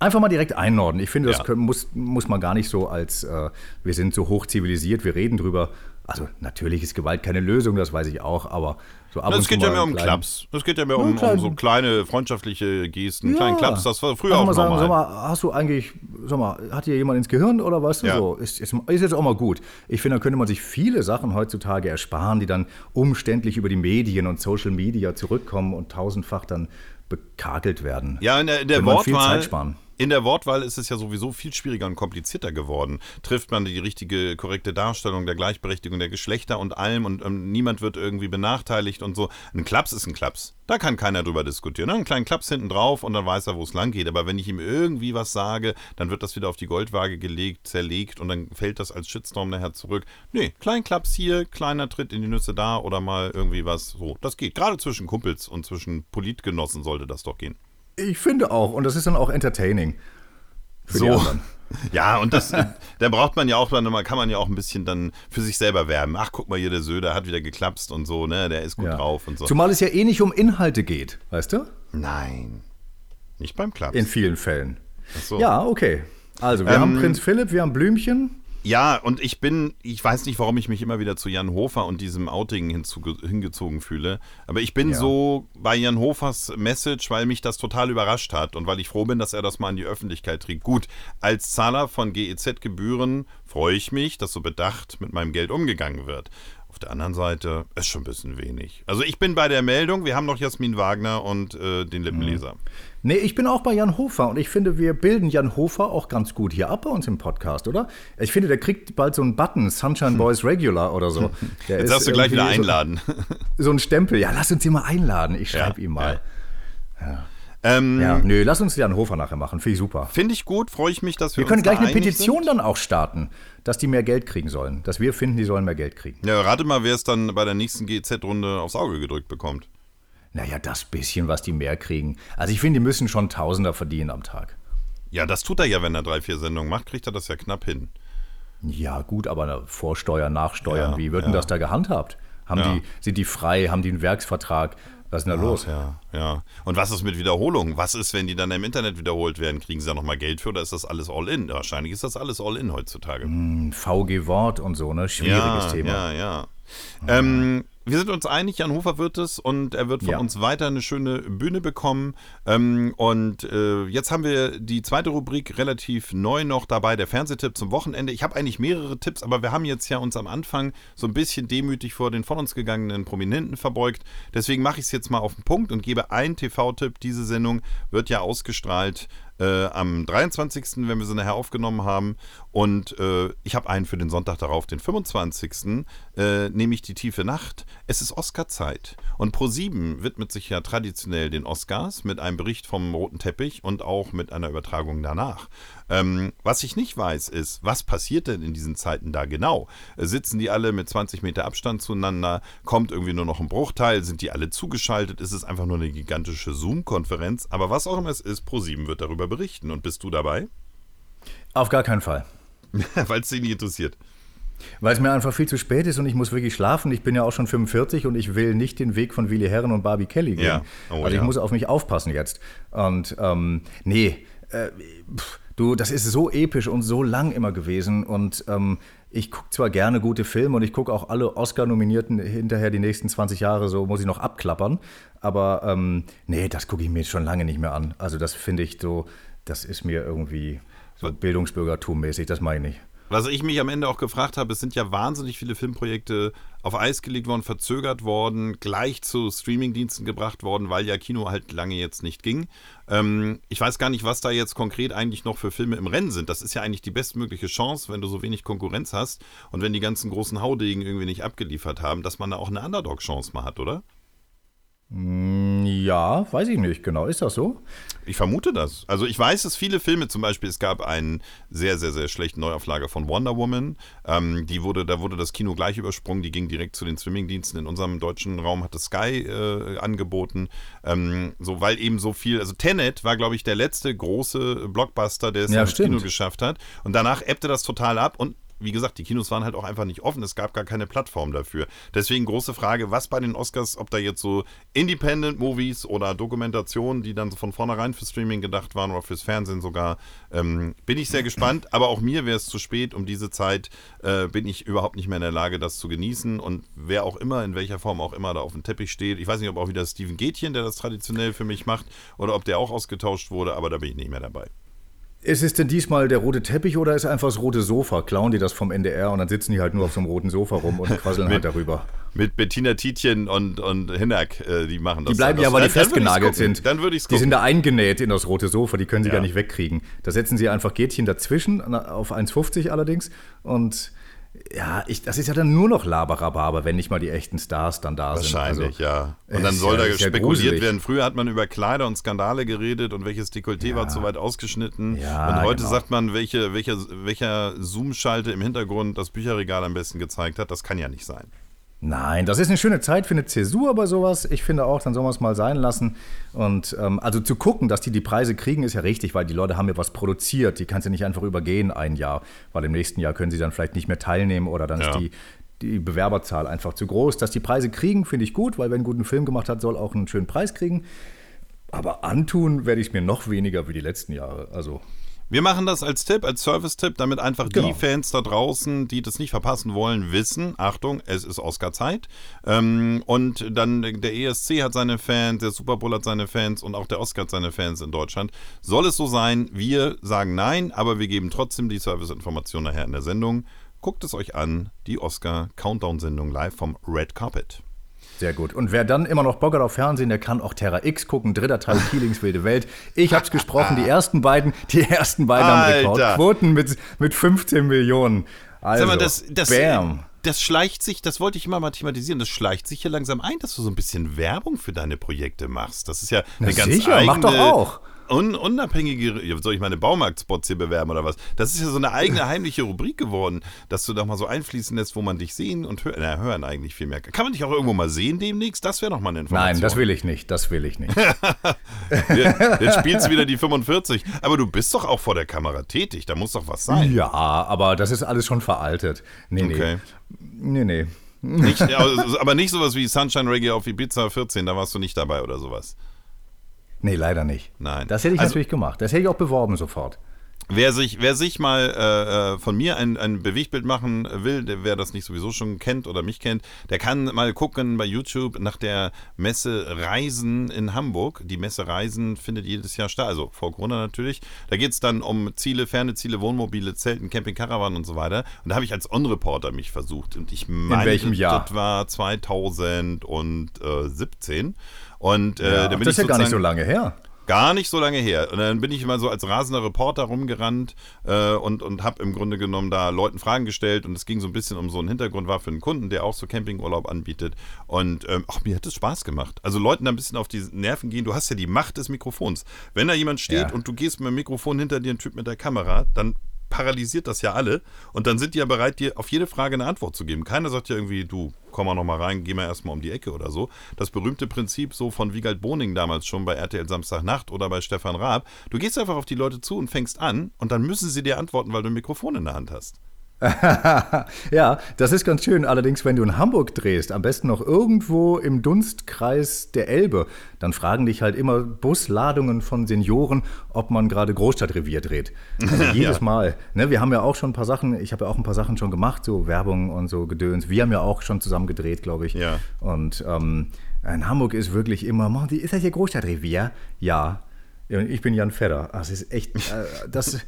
Einfach mal direkt einnorden. Ich finde, das Ja. können, muss, muss man gar nicht so als, äh, wir sind so hoch zivilisiert, wir reden drüber. Also natürlich ist Gewalt keine Lösung, das weiß ich auch, aber so ab Es geht ja mehr um kleinen- Klaps. Es geht ja mehr um, um so kleine freundschaftliche Gesten, Ja. kleinen Klaps. Das war früher auch mal sagen, normal. sag mal, hast du eigentlich, sag mal, hat dir jemand ins Gehirn oder weißt du Ja. so? Ist, ist, ist jetzt auch mal gut. Ich finde, da könnte man sich viele Sachen heutzutage ersparen, die dann umständlich über die Medien und Social Media zurückkommen und tausendfach dann bekakelt werden. Ja, in der, in der Wortwahl. Zeit sparen. In der Wortwahl ist es ja sowieso viel schwieriger und komplizierter geworden. Trifft man die richtige, korrekte Darstellung der Gleichberechtigung der Geschlechter und allem und ähm, niemand wird irgendwie benachteiligt und so. Ein Klaps ist ein Klaps. Da kann keiner drüber diskutieren. Ne? Einen kleinen Klaps hinten drauf und dann weiß er, wo es lang geht. Aber wenn ich ihm irgendwie was sage, dann wird das wieder auf die Goldwaage gelegt, zerlegt und dann fällt das als Shitstorm nachher zurück. Nee, kleinen Klaps hier, kleiner Tritt in die Nüsse da oder mal irgendwie was. So, das geht. Gerade zwischen Kumpels und zwischen Politgenossen sollte das doch gehen. Ich finde auch. Und das ist dann auch entertaining. Für die So. Ja, und das, äh, da braucht man ja auch, dann kann man ja auch ein bisschen dann für sich selber werben. Ach, guck mal hier, der Söder hat wieder geklapst und so, ne, der ist gut Ja. drauf und so. Zumal es ja eh nicht um Inhalte geht, weißt du? Nein, nicht beim Klaps. In vielen Fällen. Ach so. Ja, okay. Also, wir Ähm, haben Prinz Philipp, wir haben Blümchen. Ja, und ich bin, ich weiß nicht, warum ich mich immer wieder zu Jan Hofer und diesem Outing hingezogen fühle, aber ich bin Ja. so bei Jan Hofers Message, weil mich das total überrascht hat und weil ich froh bin, dass er das mal in die Öffentlichkeit trägt. Gut, als Zahler von GEZ-Gebühren freue ich mich, dass so bedacht mit meinem Geld umgegangen wird. Auf der anderen Seite ist schon ein bisschen wenig. Also ich bin bei der Meldung, wir haben noch Jasmin Wagner und äh, den Lippenleser. Nee, ich bin auch bei Jan Hofer und ich finde, wir bilden Jan Hofer auch ganz gut hier ab bei uns im Podcast, oder? Ich finde, der kriegt bald so einen Button, Sunshine Boys Regular oder so. *laughs* Der Jetzt darfst du gleich wieder einladen. So, *laughs* so ein Stempel. Ja, lass uns ihn mal einladen. Ich schreibe Ja, ihm mal. Ähm, Ja. nö, lass uns Jan Hofer nachher machen. Finde ich super. Finde ich gut, freue ich mich, dass wir, Wir können gleich eine Petition sind. dann auch starten, dass die mehr Geld kriegen sollen. Dass wir finden, die sollen mehr Geld kriegen. Ja, rate mal, wer es dann bei der nächsten GZ-Runde aufs Auge gedrückt bekommt. Naja, das bisschen, was die mehr kriegen. Also ich finde, die müssen schon Tausender verdienen am Tag. Ja, das tut er ja, wenn er drei, vier Sendungen macht, kriegt er das ja knapp hin. Ja, gut, aber Vorsteuern, Nachsteuern, Ja, wie wird denn ja. das da gehandhabt? Haben Ja. die, sind die frei? Haben die einen Werksvertrag? Was ist denn da los? Ja, ja. Und was ist mit Wiederholungen? Was ist, wenn die dann im Internet wiederholt werden? Kriegen sie da nochmal Geld für oder ist das alles all-in? Wahrscheinlich ist das alles all-in heutzutage. Ein VG Wort und so, ne? Schwieriges ja, Thema. Ja, ja. Ähm, wir sind uns einig, Jan Hofer wird es und er wird von Ja. uns weiter eine schöne Bühne bekommen. Ähm, und äh, jetzt haben wir die zweite Rubrik relativ neu noch dabei, der Fernsehtipp zum Wochenende. Ich habe eigentlich mehrere Tipps, aber wir haben jetzt ja uns am Anfang so ein bisschen demütig vor den von uns gegangenen Prominenten verbeugt. Deswegen mache ich es jetzt mal auf den Punkt und gebe einen TV-Tipp. Diese Sendung wird ja ausgestrahlt äh, am 23., wenn wir sie nachher aufgenommen haben. Und äh, ich habe einen für den Sonntag darauf, den 25., äh, nämlich die tiefe Nacht. Es ist Oscar-Zeit. Und Pro7 widmet sich ja traditionell den Oscars mit einem Bericht vom roten Teppich und auch mit einer Übertragung danach. Ähm, was ich nicht weiß, ist, was passiert denn in diesen Zeiten da genau? Äh, sitzen die alle mit 20 Meter Abstand zueinander? Kommt irgendwie nur noch ein Bruchteil? Sind die alle zugeschaltet? Ist es einfach nur eine gigantische Zoom-Konferenz? Aber was auch immer es ist, Pro7 wird darüber berichten. Und bist du dabei? Auf gar keinen Fall. *laughs* Weil es dich nicht interessiert. Weil es mir einfach viel zu spät ist und ich muss wirklich schlafen. Ich bin ja auch schon 45 und ich will nicht den Weg von Willi Herren und Barbie Kelly gehen. Ja. Oh, also ich ja. muss auf mich aufpassen jetzt. Und ähm, nee, äh, pff, du, das ist so episch und so lang immer gewesen. Und ähm, ich gucke zwar gerne gute Filme und ich gucke auch alle Oscar-Nominierten hinterher die nächsten 20 Jahre, so muss ich noch abklappern. Aber ähm, nee, das gucke ich mir schon lange nicht mehr an. Also das finde ich so, das ist mir irgendwie so Bildungsbürgertum-mäßig, das meine ich nicht. Was ich mich am Ende auch gefragt habe, es sind ja wahnsinnig viele Filmprojekte auf Eis gelegt worden, verzögert worden, gleich zu Streamingdiensten gebracht worden, weil ja Kino halt lange jetzt nicht ging. Ähm, ich weiß gar nicht, was da jetzt konkret eigentlich noch für Filme im Rennen sind. Das ist ja eigentlich die bestmögliche Chance, wenn du so wenig Konkurrenz hast und wenn die ganzen großen Haudegen irgendwie nicht abgeliefert haben, dass man da auch eine Underdog-Chance mal hat, oder? Ja, weiß ich nicht genau. Ist das so? Ich vermute das. Also ich weiß, dass viele Filme, zum Beispiel, es gab einen sehr, sehr, sehr schlechten Neuauflage von Wonder Woman. Ähm, die wurde, da wurde das Kino gleich übersprungen, die ging direkt zu den Streamingdiensten. In unserem deutschen Raum hat das Sky äh, angeboten. Ähm, so, weil eben so viel, also Tenet war, glaube ich, der letzte große Blockbuster, der es Ja, ins Kino stimmt. geschafft hat. Und danach ebbte das total ab und wie gesagt, die Kinos waren halt auch einfach nicht offen. Es gab gar keine Plattform dafür. Deswegen große Frage, was bei den Oscars, ob da jetzt so Independent-Movies oder Dokumentationen, die dann von vornherein für Streaming gedacht waren oder fürs Fernsehen sogar, ähm, bin ich sehr gespannt. Aber auch mir wäre es zu spät. Um diese Zeit äh, bin ich überhaupt nicht mehr in der Lage, das zu genießen. Und wer auch immer, in welcher Form auch immer da auf dem Teppich steht, ich weiß nicht, ob auch wieder Steven Gätchen, der das traditionell für mich macht, oder ob der auch ausgetauscht wurde, aber da bin ich nicht mehr dabei. Ist es denn diesmal der rote Teppich oder ist einfach das rote Sofa? Klauen die das vom NDR und dann sitzen die halt nur auf so einem roten Sofa rum und quasseln halt darüber. mit Bettina Tietjen und, und Hinnack, äh, die machen das. Die bleiben ja, weil die festgenagelt sind. Dann würde ich Die sind da eingenäht in das rote Sofa, die können sie Ja. gar nicht wegkriegen. Da setzen sie einfach Gätchen dazwischen, auf 1,50 allerdings. Und ja, ich, das ist ja dann nur noch Laberababer, wenn nicht mal die echten Stars dann da sind. Wahrscheinlich, Also, ja. Und dann soll ja- da ja spekuliert gruselig. werden. Früher hat man über Kleider und Skandale geredet und welches Dekolleté war zu weit ausgeschnitten. Ja, und heute genau. sagt man, welche, welcher, welcher Zoom-Schalte im Hintergrund das Bücherregal am besten gezeigt hat. Das kann ja nicht sein. Nein, das ist eine schöne Zeit für eine Zäsur bei sowas. Ich finde auch, dann soll man es mal sein lassen. Und ähm, also zu gucken, dass die die Preise kriegen, ist ja richtig, weil die Leute haben ja was produziert. Die kannst du nicht einfach übergehen ein Jahr, weil im nächsten Jahr können sie dann vielleicht nicht mehr teilnehmen oder dann Ja. ist die, die Bewerberzahl einfach zu groß. Dass die Preise kriegen, finde ich gut, weil wer einen guten Film gemacht hat, soll auch einen schönen Preis kriegen. Aber antun werde ich mir noch weniger wie die letzten Jahre. Also Wir machen das als Tipp, als Service-Tipp, damit einfach Genau. die Fans da draußen, die das nicht verpassen wollen, wissen, Achtung, es ist Oscar-Zeit. Ähm, und dann der ESC hat seine Fans, der Super Bowl hat seine Fans und auch der Oscar hat seine Fans in Deutschland. Soll es so sein? Wir sagen nein, aber wir geben trotzdem die Service-Information nachher in der Sendung. Guckt es euch an, die Oscar-Countdown-Sendung live vom Red Carpet. Sehr gut. Und wer dann immer noch Bock hat auf Fernsehen, der kann auch Terra X gucken, dritter Teil *laughs* Keelings wilde Welt. Ich hab's gesprochen, die ersten beiden, die ersten beiden haben Alter. Rekordquoten mit, mit 15 Millionen. Also, Sag mal, das, das, bam. das schleicht sich, das wollte ich immer mal thematisieren, das schleicht sich hier langsam ein, dass du so ein bisschen Werbung für deine Projekte machst. Das ist ja eine Na ganz sicher, eigene, mach doch auch. Un, unabhängige, soll ich meine Baumarktspots hier bewerben oder was? Das ist ja so eine eigene *laughs* heimliche Rubrik geworden, dass du doch mal so einflischen lässt, wo man dich sehen und hören, na, hören eigentlich viel mehr. kann. man dich auch irgendwo mal sehen demnächst? Das wäre doch mal eine Information. Nein, das will ich nicht, das will ich nicht. *laughs* Jetzt spielst du wieder die 45. Aber du bist doch auch vor der Kamera tätig, da muss doch was sein. ja, aber das ist alles schon veraltet. Nee, Okay. nee. Nee, nee. Nicht, *laughs* aber nicht sowas wie Sunshine Reggae auf Ibiza 14, da warst du nicht dabei oder sowas. Nee, leider nicht. Nein. Das hätte ich Also- natürlich gemacht. Das hätte ich auch beworben sofort. Wer sich, wer sich mal äh, äh, von mir ein, ein Bewegtbild machen will, der, wer das nicht sowieso schon kennt oder mich kennt, der kann mal gucken bei YouTube nach der Messe Reisen in Hamburg. Die Messe Reisen findet jedes Jahr statt, also vor Corona natürlich. Da geht es dann um Ziele, ferne Ziele, Wohnmobile, Zelten, Camping, Caravan und so weiter. Und da habe ich als On-Reporter mich versucht. Und ich meine, welchem das, Jahr? das war 2017. Und äh, Ja, da bin das ist ich ja gar nicht so lange her. Gar nicht so lange her. Und dann bin ich immer so als rasender Reporter rumgerannt äh, und, und habe im Grunde genommen da Leuten Fragen gestellt. Und es ging so ein bisschen um so einen Hintergrund, war für einen Kunden, der auch so Campingurlaub anbietet. Und ähm, ach, mir hat es Spaß gemacht. Also Leuten da ein bisschen auf die Nerven gehen. Du hast ja die Macht des Mikrofons. Wenn da jemand steht Ja. und du gehst mit dem Mikrofon hinter dir, ein Typ mit der Kamera, dann paralysiert das ja alle. Und dann sind die ja bereit, dir auf jede Frage eine Antwort zu geben. Keiner sagt ja irgendwie, du, komm mal noch mal rein, geh mal erstmal um die Ecke oder so. Das berühmte Prinzip so von Wiegald Boning damals schon bei RTL Samstagnacht oder bei Stefan Raab. Du gehst einfach auf die Leute zu und fängst an und dann müssen sie dir antworten, weil du ein Mikrofon in der Hand hast. *laughs* ja, das ist ganz schön. Allerdings, wenn du in Hamburg drehst, am besten noch irgendwo im Dunstkreis der Elbe, dann fragen dich halt immer Busladungen von Senioren, ob man gerade Großstadtrevier dreht. Also *laughs* jedes Mal. Ne, wir haben ja auch schon ein paar Sachen, ich habe ja auch ein paar Sachen schon gemacht, so Werbung und so Gedöns. Wir haben ja auch schon zusammen gedreht, glaube ich. Ja. Und ähm, in Hamburg ist wirklich immer, "Mann, die- ist das hier Großstadtrevier? Ja. Ja, Ich bin Jan Fedder. Das ist echt. Äh, das,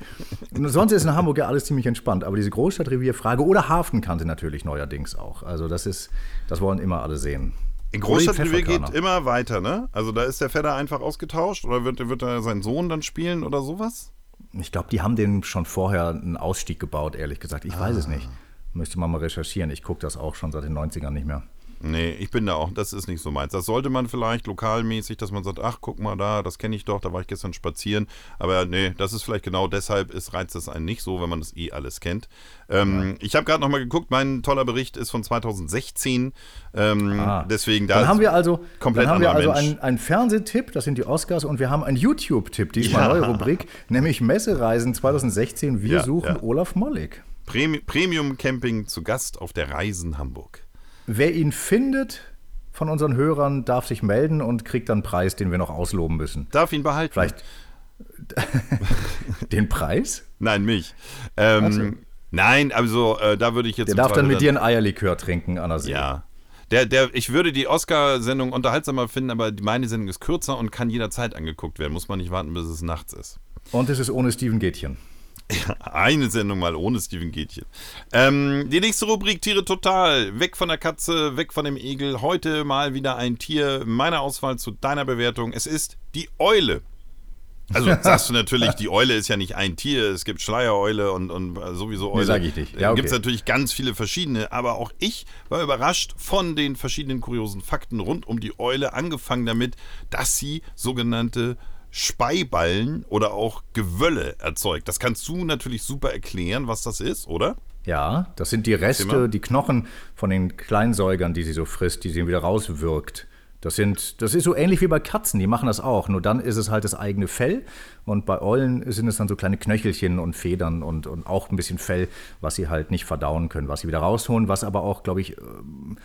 sonst ist in Hamburg ja alles ziemlich entspannt. Aber diese Großstadtrevierfrage oder Hafenkante natürlich neuerdings auch. Also das ist, das wollen immer alle sehen. In Großstadtrevier geht immer weiter, ne? Also da ist der Fedder einfach ausgetauscht oder wird, wird er seinen Sohn dann spielen oder sowas? Ich glaube, die haben den schon vorher einen Ausstieg gebaut, ehrlich gesagt. Ich weiß es nicht. Müsste man mal recherchieren. Ich gucke das auch schon seit den 90ern nicht mehr. Nee, ich bin da auch, das ist nicht so meins. Das sollte man vielleicht lokalmäßig, dass man sagt, ach, guck mal da, das kenne ich doch, da war ich gestern spazieren. Aber nee, das ist vielleicht genau deshalb, ist, reizt es einen nicht so, wenn man das eh alles kennt. Ähm, Ich habe gerade nochmal geguckt, mein toller Bericht ist von 2016. Ähm, Ah. Deswegen da Dann haben wir also, komplett dann haben wir also einen, einen Fernsehtipp, das sind die Oscars, und wir haben einen YouTube-Tipp, diesmal Ja. neue Rubrik, nämlich Messereisen 2016. Wir Ja, suchen ja. Olaf Mollig. Premi Premium Camping zu Gast auf der Reisen Hamburg. Wer ihn findet von unseren Hörern, darf sich melden und kriegt dann einen Preis, den wir noch ausloben müssen. Darf ihn behalten? Vielleicht *laughs* den Preis? Nein, mich. Ähm, Nein, also äh, da würde ich jetzt. Der darf dann Zweifel mit dir ein Eierlikör trinken, Anna. Ja. Der, der, ich würde die Oscar-Sendung unterhaltsamer finden, aber meine Sendung ist kürzer und kann jederzeit angeguckt werden. Muss man nicht warten, bis es nachts ist. Und es ist ohne Steven Gätchen. *laughs* Eine Sendung mal ohne Steven Gätchen. Ähm, die nächste Rubrik Tiere total. Weg von der Katze, weg von dem Igel. Heute mal wieder ein Tier. Meine Auswahl zu deiner Bewertung. Es ist die Eule. Also *laughs* sagst du natürlich, die Eule ist ja nicht ein Tier. Es gibt Schleiereule und, und sowieso Eule. Nee, sag ich nicht. Ja, Ja, okay. Gibt es natürlich ganz viele verschiedene. Aber auch ich war überrascht von den verschiedenen kuriosen Fakten rund um die Eule. Angefangen damit, dass sie sogenannte Speiballen oder auch Gewölle erzeugt. Das kannst du natürlich super erklären, was das ist, oder? Ja, das sind die. Reste, die Knochen von den Kleinsäugern, die sie so frisst, die sie wieder rauswirkt. Das, sind, das ist so ähnlich wie bei Katzen, die machen das auch. Nur dann ist es halt das eigene Fell. Und bei Eulen sind es dann so kleine Knöchelchen und Federn und, und auch ein bisschen Fell, was sie halt nicht verdauen können, was sie wieder rausholen, was aber auch, glaube ich, ähm,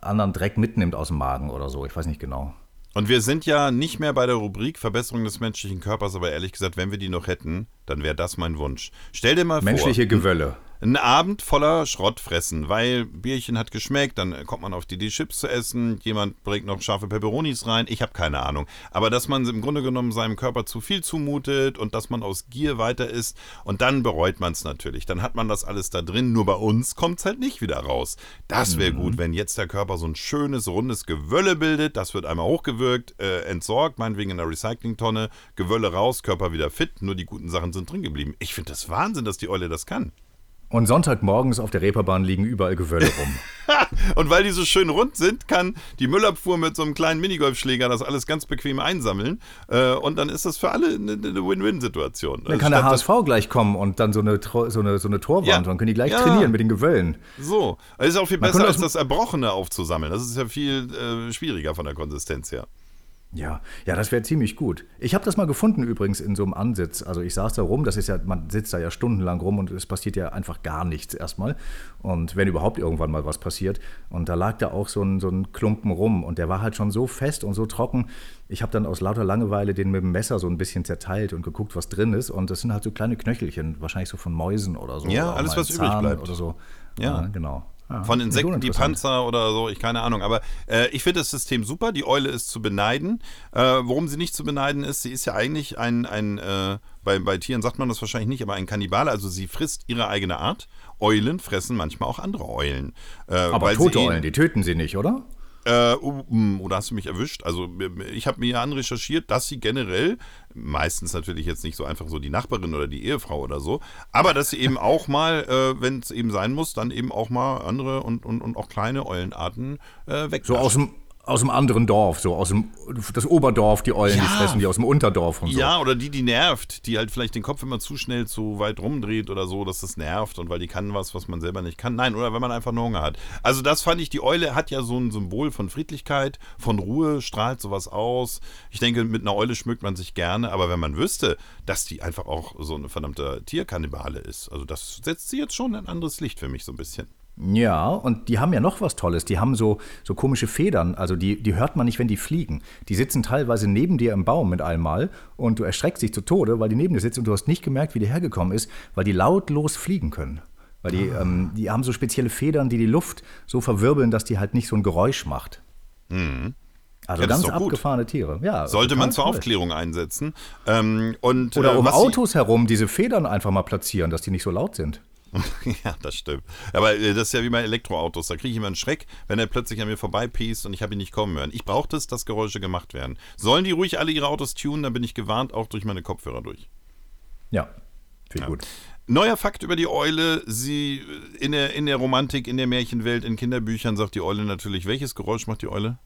anderen Dreck mitnimmt aus dem Magen oder so. Ich weiß nicht genau. Und wir sind ja nicht mehr bei der Rubrik Verbesserung des menschlichen Körpers, aber ehrlich gesagt, wenn wir die noch hätten, dann wäre das mein Wunsch. Stell dir mal Menschliche vor, Gewölle. Ein Abend voller Schrott fressen, weil Bierchen hat geschmeckt, dann kommt man auf die Idee, Chips zu essen, jemand bringt noch scharfe Peperonis rein, ich habe keine Ahnung. Aber dass man im Grunde genommen seinem Körper zu viel zumutet und dass man aus Gier weiter isst und dann bereut man es natürlich. Dann hat man das alles da drin, nur bei uns kommt es halt nicht wieder raus. Das wäre gut, wenn jetzt der Körper so ein schönes, rundes Gewölle bildet, das wird einmal hochgewirkt, äh, entsorgt, meinetwegen in der Recyclingtonne, Gewölle raus, Körper wieder fit, nur die guten Sachen sind drin geblieben. Ich finde das Wahnsinn, dass die Eule das kann. Und Sonntagmorgens auf der Reeperbahn liegen überall Gewölle rum. *laughs* Und weil die so schön rund sind, kann die Müllabfuhr mit so einem kleinen Minigolfschläger das alles ganz bequem einsammeln. Äh, und dann ist das für alle eine, Win-Win-Situation. Dann Also kann der statt das- HSV gleich kommen und dann so eine, so eine, so eine Torwand. Ja. Und dann können die gleich Ja. trainieren mit den Gewöllen. So. Es ist auch viel Man besser, als das- das Erbrochene aufzusammeln. Das ist ja viel äh, schwieriger von der Konsistenz her. Ja, ja, das wäre ziemlich gut. Ich habe das mal gefunden übrigens in so einem Ansitz. Also ich saß da rum, das ist ja, man sitzt da ja stundenlang rum und es passiert ja einfach gar nichts erstmal. Und wenn überhaupt irgendwann mal was passiert. Und da lag da auch so ein, so ein Klumpen rum und der war halt schon so fest und so trocken. Ich habe dann aus lauter Langeweile den mit dem Messer so ein bisschen zerteilt und geguckt, was drin ist. Und das sind halt so kleine Knöchelchen, wahrscheinlich so von Mäusen oder so. Ja, oder alles, was übrig bleibt. Oder so. Ja. genau. Ja, Von Insekten, die. Panzer oder so, ich keine Ahnung. Aber äh, ich finde das System super. Die Eule ist zu beneiden. Äh, worum sie nicht zu beneiden ist, sie ist ja eigentlich ein, ein äh, bei, bei Tieren sagt man das wahrscheinlich nicht, aber ein Kannibale. Also sie frisst ihre eigene Art. Eulen fressen manchmal auch andere Eulen. Äh, Aber tote Eulen, die töten sie nicht, oder? Äh, oder hast du mich erwischt? Also ich habe mir anrecherchiert, dass sie generell, meistens natürlich jetzt nicht so einfach so die Nachbarin oder die Ehefrau oder so, aber dass sie eben auch mal, äh, wenn es eben sein muss, dann eben auch mal andere und, und, und auch kleine Eulenarten äh, weg. So aus dem, aus dem anderen Dorf, so aus dem das Oberdorf, die Eulen, die Ja. fressen die aus dem Unterdorf und so. Ja, oder die, die nervt, die halt vielleicht den Kopf immer zu schnell zu weit rumdreht oder so, dass das nervt und weil die kann was, was man selber nicht kann. Nein, oder wenn man einfach nur Hunger hat. Also das fand ich, die Eule hat ja so ein Symbol von Friedlichkeit, von Ruhe, strahlt sowas aus. Ich denke, mit einer Eule schmückt man sich gerne, aber wenn man wüsste, dass die einfach auch so eine verdammte Tierkannibale ist, also das setzt sie jetzt schon in ein anderes Licht für mich so ein bisschen. Ja, und die haben ja noch was Tolles. Die haben so, so komische Federn. Also die, die hört man nicht, wenn die fliegen. Die sitzen teilweise neben dir im Baum mit einmal und du erschreckst dich zu Tode, weil die neben dir sitzt und du hast nicht gemerkt, wie die hergekommen ist, weil die lautlos fliegen können. Weil die, ähm, die haben so spezielle Federn, die die Luft so verwirbeln, dass die halt nicht so ein Geräusch macht. Also Mhm. Ja, das ist ganz gut. abgefahrene Tiere. Ja, Sollte man zur toll. Aufklärung einsetzen. Ähm, und, Oder äh, um Autos herum diese Federn einfach mal platzieren, dass die nicht so laut sind. *laughs* Ja, das stimmt. Aber äh, das ist ja wie bei Elektroautos. Da kriege ich immer einen Schreck, wenn er plötzlich an mir vorbeipiest und ich habe ihn nicht kommen hören. Ich brauche das, dass Geräusche gemacht werden. Sollen die ruhig alle ihre Autos tunen, dann bin ich gewarnt, auch durch meine Kopfhörer durch. Ja, viel gut. Neuer Fakt über die Eule. Sie äh, in der, in der Romantik, in der Märchenwelt, in Kinderbüchern sagt die Eule natürlich, welches Geräusch macht die Eule?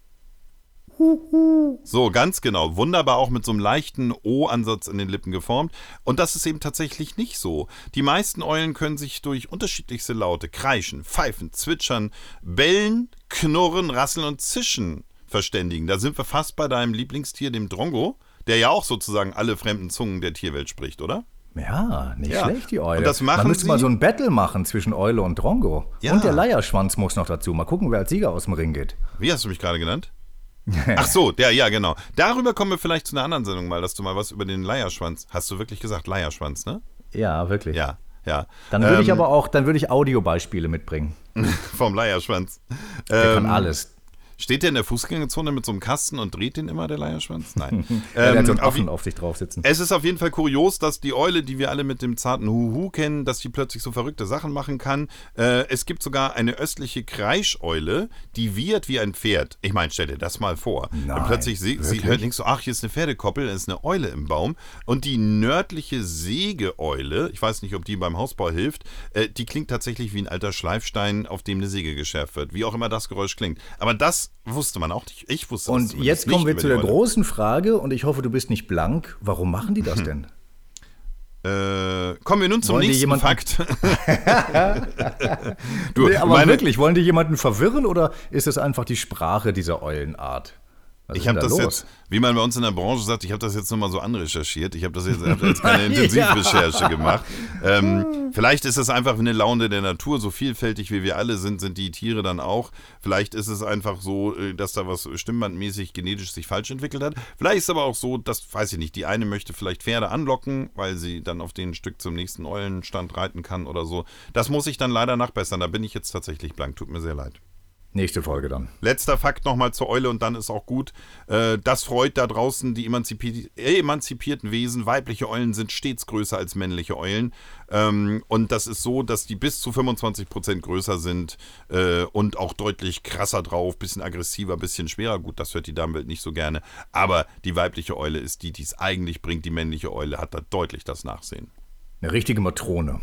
So, ganz genau. Wunderbar auch mit so einem leichten O-Ansatz in den Lippen geformt. Und das ist eben tatsächlich nicht so. Die meisten Eulen können sich durch unterschiedlichste Laute kreischen, pfeifen, zwitschern, bellen, knurren, rasseln und zischen verständigen. Da sind wir fast bei deinem Lieblingstier, dem Drongo, der ja auch sozusagen alle fremden Zungen der Tierwelt spricht, oder? Ja, nicht Ja. schlecht, die Eule. Und das machen Man müsste mal so ein Battle machen zwischen Eule und Drongo. Ja. Und der Leierschwanz muss noch dazu. Mal gucken, wer als Sieger aus dem Ring geht. Wie hast du mich gerade genannt? *laughs* Ach so, der, ja, genau. Darüber kommen wir vielleicht zu einer anderen Sendung mal, dass du mal was über den Leierschwanz. Hast du wirklich gesagt Leierschwanz, ne? Ja, wirklich. Ja, ja. Dann würde ich Ähm, aber auch, dann würde ich Audiobeispiele mitbringen. *laughs* Vom Leierschwanz. Der Ähm, kann alles. Steht der in der Fußgängerzone mit so einem Kasten und dreht den immer, der Leierschwanz? Nein. *laughs* Ja, der hat so einen Affen auf sich drauf sitzen. es ist auf jeden Fall kurios, dass die Eule, die wir alle mit dem zarten Huhu kennen, dass die plötzlich so verrückte Sachen machen kann. Äh, es gibt sogar eine östliche Kreischeule, die wiehert wie ein Pferd. Ich meine, stell dir das mal vor. Nein, Und plötzlich sie, sie hört links so, ach, hier ist eine Pferdekoppel, da ist eine Eule im Baum. Und die nördliche Sägeeule, ich weiß nicht, ob die beim Hausbau hilft, äh, die klingt tatsächlich wie ein alter Schleifstein, auf dem eine Säge geschärft wird. Wie auch immer das Geräusch klingt. Aber das wusste man auch nicht. Ich wusste das Und zumindest jetzt kommen wir zu der großen Frage und ich hoffe, du bist nicht blank. Warum machen die das denn? Äh, kommen wir nun zum Wollen nächsten Fakt. *laughs* du, Nee, aber wirklich, wollen die jemanden verwirren oder ist es einfach die Sprache dieser Eulenart? Was ich habe das da jetzt, wie man bei uns in der Branche sagt, ich habe das jetzt nochmal so anrecherchiert. Ich habe das jetzt, hab *laughs* jetzt keine Intensivrecherche gemacht. Ähm, vielleicht ist es einfach eine Laune der Natur. So vielfältig wie wir alle sind, sind die Tiere dann auch. Vielleicht ist es einfach so, äh, dass da was stimmbandmäßig genetisch sich falsch entwickelt hat. Vielleicht ist es aber auch so, dass, weiß ich nicht, die eine möchte vielleicht Pferde anlocken, weil sie dann auf den Stück zum nächsten Eulenstand reiten kann oder so. Das muss ich dann leider nachbessern. Da bin ich jetzt tatsächlich blank. Tut mir sehr leid. Nächste Folge dann. Letzter Fakt nochmal zur Eule und dann ist auch gut. Äh, Das freut da draußen die äh, emanzipierten Wesen. Weibliche Eulen sind stets größer als männliche Eulen. Ähm, Und das ist so, dass die bis zu 25% größer sind äh, und auch deutlich krasser drauf, bisschen aggressiver, bisschen schwerer. Gut, das hört die Damenwelt nicht so gerne. Aber die weibliche Eule ist die, die es eigentlich bringt. Die männliche Eule hat da deutlich das Nachsehen. Eine richtige Matrone.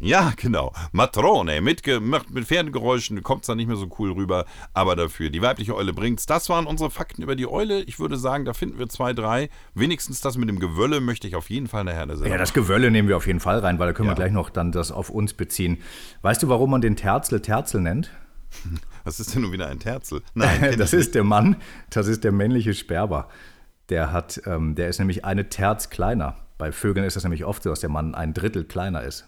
Ja, genau. Matrone, mit, mit Pferdegeräuschen kommt es dann nicht mehr so cool rüber, aber dafür, die weibliche Eule bringt's. Das waren unsere Fakten über die Eule. Ich würde sagen, da finden wir zwei, drei. Wenigstens das mit dem Gewölle möchte ich auf jeden Fall nachher Sendung Ja, das Gewölle nehmen wir auf jeden Fall rein, weil da können Ja. wir gleich noch dann das auf uns beziehen. Weißt du, warum man den Terzel Terzel nennt? *laughs* Was ist denn nun wieder ein Terzel? *laughs* Nein, das ist der Mann, das ist der männliche Sperber. Der hat, ähm, der ist nämlich eine Terz kleiner. Bei Vögeln ist das nämlich oft so, dass der Mann ein Drittel kleiner ist.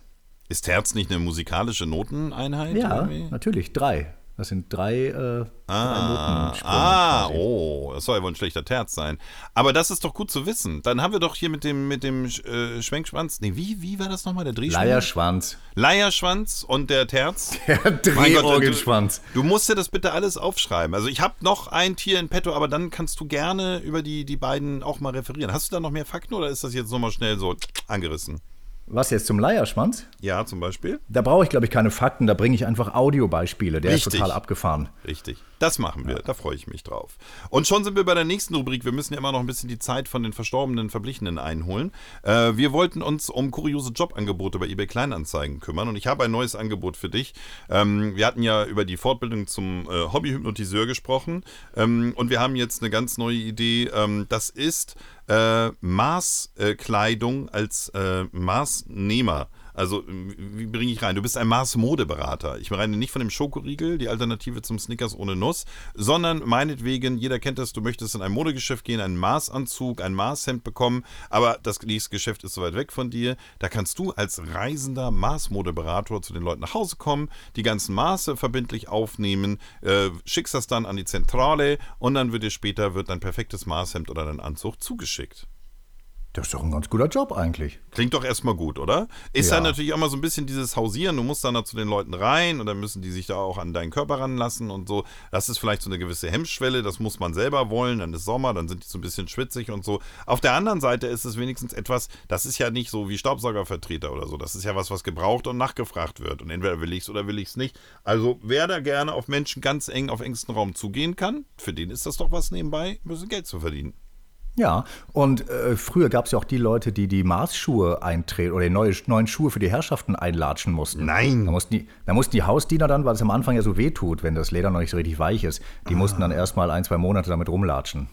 Ist Terz nicht eine musikalische Noteneinheit? Ja, irgendwie? natürlich, drei. Das sind drei, äh, drei Ah, Notensprünge ah quasi. oh, das soll ja wohl ein schlechter Terz sein. Aber das ist doch gut zu wissen. Dann haben wir doch hier mit dem, mit dem äh, Schwenkschwanz, nee, wie, wie war das nochmal, der Drehschwanz? Leierschwanz. Leierschwanz und der Terz. *laughs* Der Drehorgelschwanz. Du, du musst dir das bitte alles aufschreiben. Also ich habe noch ein Tier in petto, aber dann kannst du gerne über die, die beiden auch mal referieren. Hast du da noch mehr Fakten oder ist das jetzt nochmal schnell so angerissen? Was jetzt zum Leierschwanz? Ja, zum Beispiel? Da brauche ich, glaube ich, keine Fakten, da bringe ich einfach Audiobeispiele. Der Richtig. ist total abgefahren. Richtig. Das machen wir. Da freue ich mich drauf. Und schon sind wir bei der nächsten Rubrik. Wir müssen ja immer noch ein bisschen die Zeit von den verstorbenen Verblichenen einholen. Äh, wir wollten uns um kuriose Jobangebote bei eBay Kleinanzeigen kümmern. Und ich habe ein neues Angebot für dich. Ähm, wir hatten ja über die Fortbildung zum äh, Hobbyhypnotiseur gesprochen. Ähm, und wir haben jetzt eine ganz neue Idee. Ähm, das ist äh, Maßkleidung als äh, Maßnehmer. Also, wie bringe ich rein? Du bist ein Mars-Modeberater. Ich meine nicht von dem Schokoriegel, die Alternative zum Snickers ohne Nuss, sondern meinetwegen, jeder kennt das, du möchtest in ein Modegeschäft gehen, einen Maßanzug, ein Maßhemd bekommen, aber das nächste Geschäft ist so weit weg von dir. Da kannst du als reisender Maßmodeberater zu den Leuten nach Hause kommen, die ganzen Maße verbindlich aufnehmen, äh, schickst das dann an die Zentrale und dann wird dir später wird dein perfektes Maßhemd oder dein Anzug zugeschickt. Das ist doch ein ganz guter Job eigentlich. Klingt doch erstmal gut, oder? Ist Ja. ja natürlich auch mal so ein bisschen dieses Hausieren. Du musst dann da zu den Leuten rein und dann müssen die sich da auch an deinen Körper ranlassen und so. Das ist vielleicht so eine gewisse Hemmschwelle. Das muss man selber wollen. Dann ist Sommer, dann sind die so ein bisschen schwitzig und so. Auf der anderen Seite ist es wenigstens etwas, das ist ja nicht so wie Staubsaugervertreter oder so. Das ist ja was, was gebraucht und nachgefragt wird. Und entweder will ich es oder will ich es nicht. Also wer da gerne auf Menschen ganz eng auf engstem Raum zugehen kann, für den ist das doch was nebenbei, ein bisschen Geld zu verdienen. Ja, und äh, früher gab es ja auch die Leute, die die Maßschuhe eintreten oder die neue, neuen Schuhe für die Herrschaften einlatschen mussten. Nein. Da mussten, die, da mussten die Hausdiener dann, weil es am Anfang ja so weh tut, wenn das Leder noch nicht so richtig weich ist, die mussten dann erstmal ein, zwei Monate damit rumlatschen.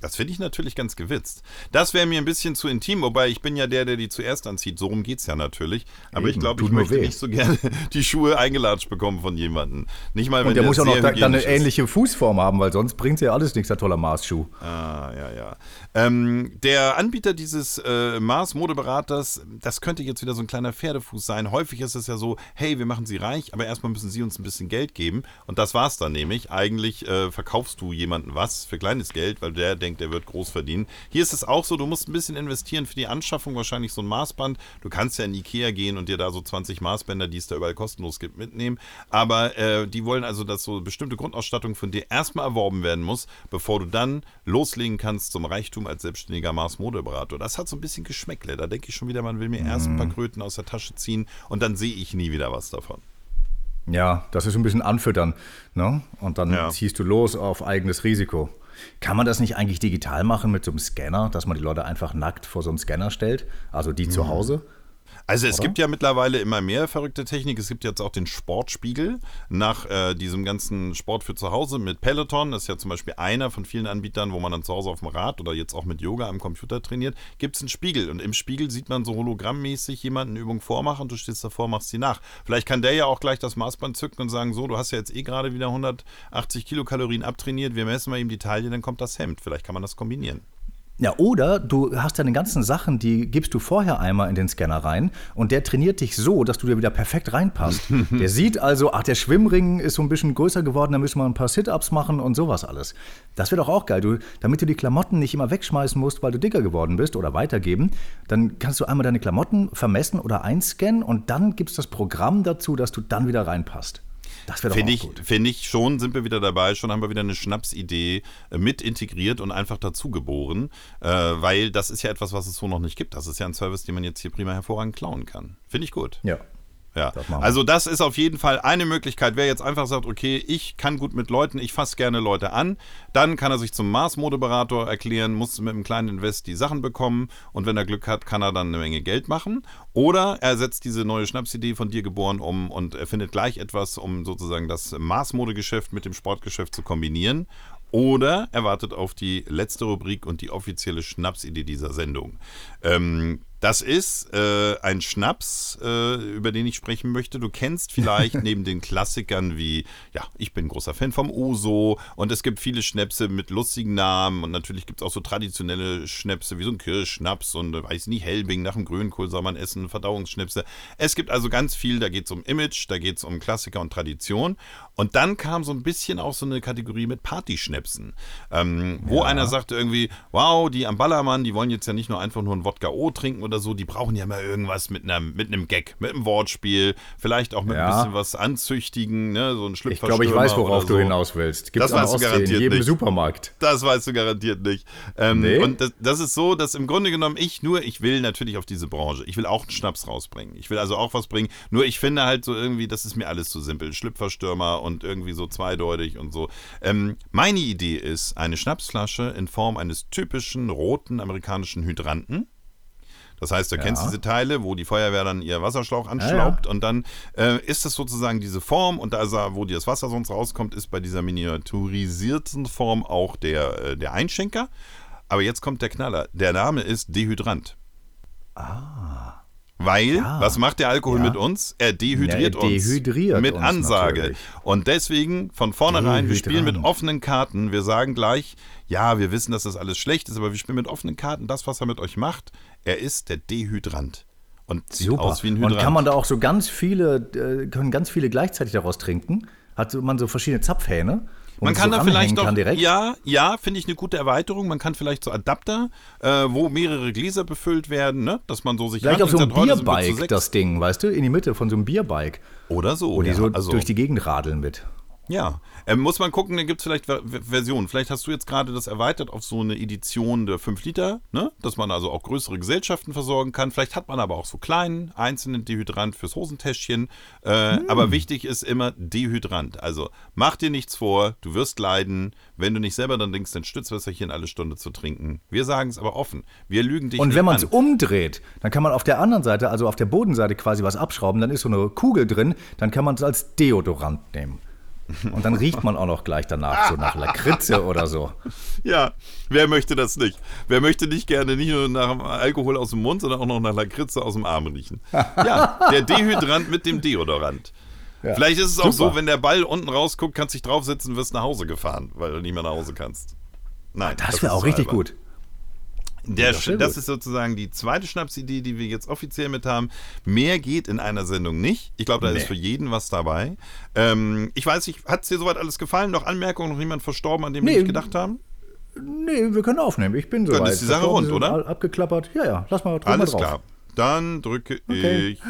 Das finde ich natürlich ganz gewitzt. Das wäre mir ein bisschen zu intim, wobei ich bin ja der, der die zuerst anzieht. So rum geht es ja natürlich. Aber ich Eben, glaube, ich tut nur möchte weh. nicht so gerne *laughs* die Schuhe eingelatscht bekommen von jemandem. Nicht mal, wenn Und der muss auch noch da, dann eine ähnliche Fußform haben, weil sonst bringt ja alles nichts, der toller Maßschuh. Ah, ja, ja. Ähm, der Anbieter dieses äh, Mars-Modeberaters, das könnte jetzt wieder so ein kleiner Pferdefuß sein. Häufig ist es ja so, hey, wir machen Sie reich, aber erstmal müssen Sie uns ein bisschen Geld geben. Und das war's dann nämlich. Eigentlich äh, verkaufst du jemanden was für kleines Geld, weil der denkt, der wird groß verdienen. Hier ist es auch so, du musst ein bisschen investieren für die Anschaffung, wahrscheinlich so ein Maßband. Du kannst ja in Ikea gehen und dir da so 20 Maßbänder, die es da überall kostenlos gibt, mitnehmen. Aber äh, die wollen also, dass so bestimmte Grundausstattung von dir erstmal erworben werden muss, bevor du dann loslegen kannst zum Reichtum als selbstständiger Maßmodeberater. Das hat so ein bisschen Geschmäckle. Da denke ich schon wieder, man will mir erst ein paar Kröten aus der Tasche ziehen und dann sehe ich nie wieder was davon. Ja, das ist ein bisschen anfüttern. Ne? Und dann Ja. ziehst du los auf eigenes Risiko. Kann man das nicht eigentlich digital machen mit so einem Scanner, dass man die Leute einfach nackt vor so einen Scanner stellt? Also die zu Hause? Also es gibt ja mittlerweile immer mehr verrückte Technik. Es gibt jetzt auch den Sportspiegel nach äh, diesem ganzen Sport für zu Hause mit Peloton. Das ist ja zum Beispiel einer von vielen Anbietern, wo man dann zu Hause auf dem Rad oder jetzt auch mit Yoga am Computer trainiert. Gibt es einen Spiegel und im Spiegel sieht man so hologrammmäßig jemanden eine Übung vormachen und du stehst davor, machst sie nach. Vielleicht kann der ja auch gleich das Maßband zücken und sagen, so, du hast ja jetzt eh gerade wieder 180 Kilokalorien abtrainiert, wir messen mal eben die Taille, dann kommt das Hemd. Vielleicht kann man das kombinieren. Ja, oder du hast deine ganzen Sachen, die gibst du vorher einmal in den Scanner rein und der trainiert dich so, dass du dir wieder perfekt reinpasst. *laughs* der sieht also, ach, der Schwimmring ist so ein bisschen größer geworden, da müssen wir ein paar Sit-Ups machen und sowas alles. Das wäre doch auch geil. Du, damit du die Klamotten nicht immer wegschmeißen musst, weil du dicker geworden bist oder weitergeben, dann kannst du einmal deine Klamotten vermessen oder einscannen und dann gibt es das Programm dazu, dass du dann wieder reinpasst. Das wäre doch Finde auch ich, gut. finde ich schon, sind wir wieder dabei, schon haben wir wieder eine Schnapsidee äh, mit integriert und einfach dazu geboren, äh, weil das ist ja etwas, was es so noch nicht gibt. Das ist ja ein Service, den man jetzt hier prima hervorragend klauen kann. Finde ich gut. Ja. Ja, Das also das ist auf jeden Fall eine Möglichkeit. Wer jetzt einfach sagt, okay, ich kann gut mit Leuten, ich fasse gerne Leute an, dann kann er sich zum Mars-Modeberater erklären, muss mit einem kleinen Invest die Sachen bekommen und wenn er Glück hat, kann er dann eine Menge Geld machen. Oder er setzt diese neue Schnapsidee von dir geboren um und er findet gleich etwas, um sozusagen das Mars-Modegeschäft mit dem Sportgeschäft zu kombinieren. Oder er wartet auf die letzte Rubrik und die offizielle Schnapsidee dieser Sendung. Ähm, das ist äh, ein Schnaps, äh, über den ich sprechen möchte. Du kennst vielleicht *laughs* neben den Klassikern wie, ja, ich bin großer Fan vom Uso und es gibt viele Schnäpse mit lustigen Namen und natürlich gibt es auch so traditionelle Schnäpse wie so ein Kirschschnaps und äh, weiß nicht, Helbing nach dem Grünkohl soll man essen, Verdauungsschnäpse. Es gibt also ganz viel, da geht es um Image, da geht es um Klassiker und Tradition. Und dann kam so ein bisschen auch so eine Kategorie mit Partyschnäpsen, ähm, wo einer sagte irgendwie, wow, die am Ballermann, die wollen jetzt ja nicht nur einfach nur ein Wodka O trinken oder so, die brauchen ja mal irgendwas mit einem, mit einem Gag, mit einem Wortspiel, vielleicht auch mit ein Ja. bisschen was anzüchtigen, ne? so ein Ich Schlüpferstürmer glaube, ich weiß, worauf oder du so. hinaus willst. Gibt's Das weißt du garantiert in jedem nicht. Supermarkt. Das weißt du garantiert nicht. Ähm, Nee? Und das, das ist so, dass im Grunde genommen ich nur, ich will natürlich auf diese Branche, ich will auch einen Schnaps rausbringen. Ich will also auch was bringen. Nur ich finde halt so irgendwie, das ist mir alles zu simpel. Schlüpferstürmer und irgendwie so zweideutig und so. Ähm, meine Idee ist eine Schnapsflasche in Form eines typischen roten amerikanischen Hydranten. Das heißt, du Ja. kennst diese Teile, wo die Feuerwehr dann ihr Wasserschlauch anschraubt und dann äh, ist das sozusagen diese Form und da ist wo das Wasser sonst rauskommt, ist bei dieser miniaturisierten Form auch der, äh, der Einschenker. Aber jetzt kommt der Knaller. Der Name ist Dehydrant. Ah. Weil, Ja. was macht der Alkohol Ja. mit uns? Er dehydriert Ja, er uns. dehydriert mit uns Ansage. natürlich. Und deswegen von vornherein, wir spielen mit offenen Karten. Wir sagen gleich, ja, wir wissen, dass das alles schlecht ist, aber wir spielen mit offenen Karten. Das, was er mit euch macht, er ist der Dehydrant. Und sieht Super. aus wie ein Hydrant. Und kann man da auch so ganz viele, äh, können ganz viele gleichzeitig daraus trinken? Hat man so verschiedene Zapfhähne? Man kann so da vielleicht doch, ja, ja, finde ich eine gute Erweiterung. Man kann vielleicht so Adapter, äh, wo mehrere Gläser befüllt werden, ne? dass man so sich Vielleicht auf so zu Bierbike das Ding, weißt du? In die Mitte von so einem Bierbike. Oder so. Wo die ja, so also, durch die Gegend radeln mit. Ja, ähm, muss man gucken, da gibt es vielleicht Ver Ver- Versionen. Vielleicht hast du jetzt gerade das erweitert auf so eine Edition der 5 Liter, ne? dass man also auch größere Gesellschaften versorgen kann. Vielleicht hat man aber auch so kleinen, einzelnen Dehydrant fürs Hosentäschchen. Äh, Hm. Aber wichtig ist immer Dehydrant. Also mach dir nichts vor, du wirst leiden. Wenn du nicht selber dann denkst, dein Stützwässerchen alle Stunde zu trinken. Wir sagen es aber offen. Wir lügen dich Und wenn man es umdreht, dann kann man auf der anderen Seite, also auf der Bodenseite quasi was abschrauben, dann ist so eine Kugel drin, dann kann man es als Deodorant nehmen. *laughs* Und dann riecht man auch noch gleich danach, so nach Lakritze oder so. *laughs* Ja, wer möchte das nicht? Wer möchte nicht gerne nicht nur nach Alkohol aus dem Mund, sondern auch noch nach Lakritze aus dem Arm riechen? *laughs* Ja, der Dehydrant mit dem Deodorant. Vielleicht ist es auch super. so, wenn der Ball unten rausguckt, kannst dich draufsetzen, wirst nach Hause gefahren, weil du nicht mehr nach Hause kannst. Nein, Das wäre ist auch richtig albern. gut. Der, Das wär das ist sozusagen die zweite Schnapsidee, die wir jetzt offiziell mit haben. Mehr geht in einer Sendung nicht. Ich glaube, da Nee. ist für jeden was dabei. Ähm, ich weiß nicht, hat es dir soweit alles gefallen? Noch Anmerkungen, noch niemand verstorben, an dem wir Nee. nicht gedacht haben? Nee, wir können aufnehmen. Ich bin soweit. Dann ist die Sache rund, oder? Abgeklappert. Ja, ja, lass mal mal Alles drauf. klar. Dann drücke Okay. ich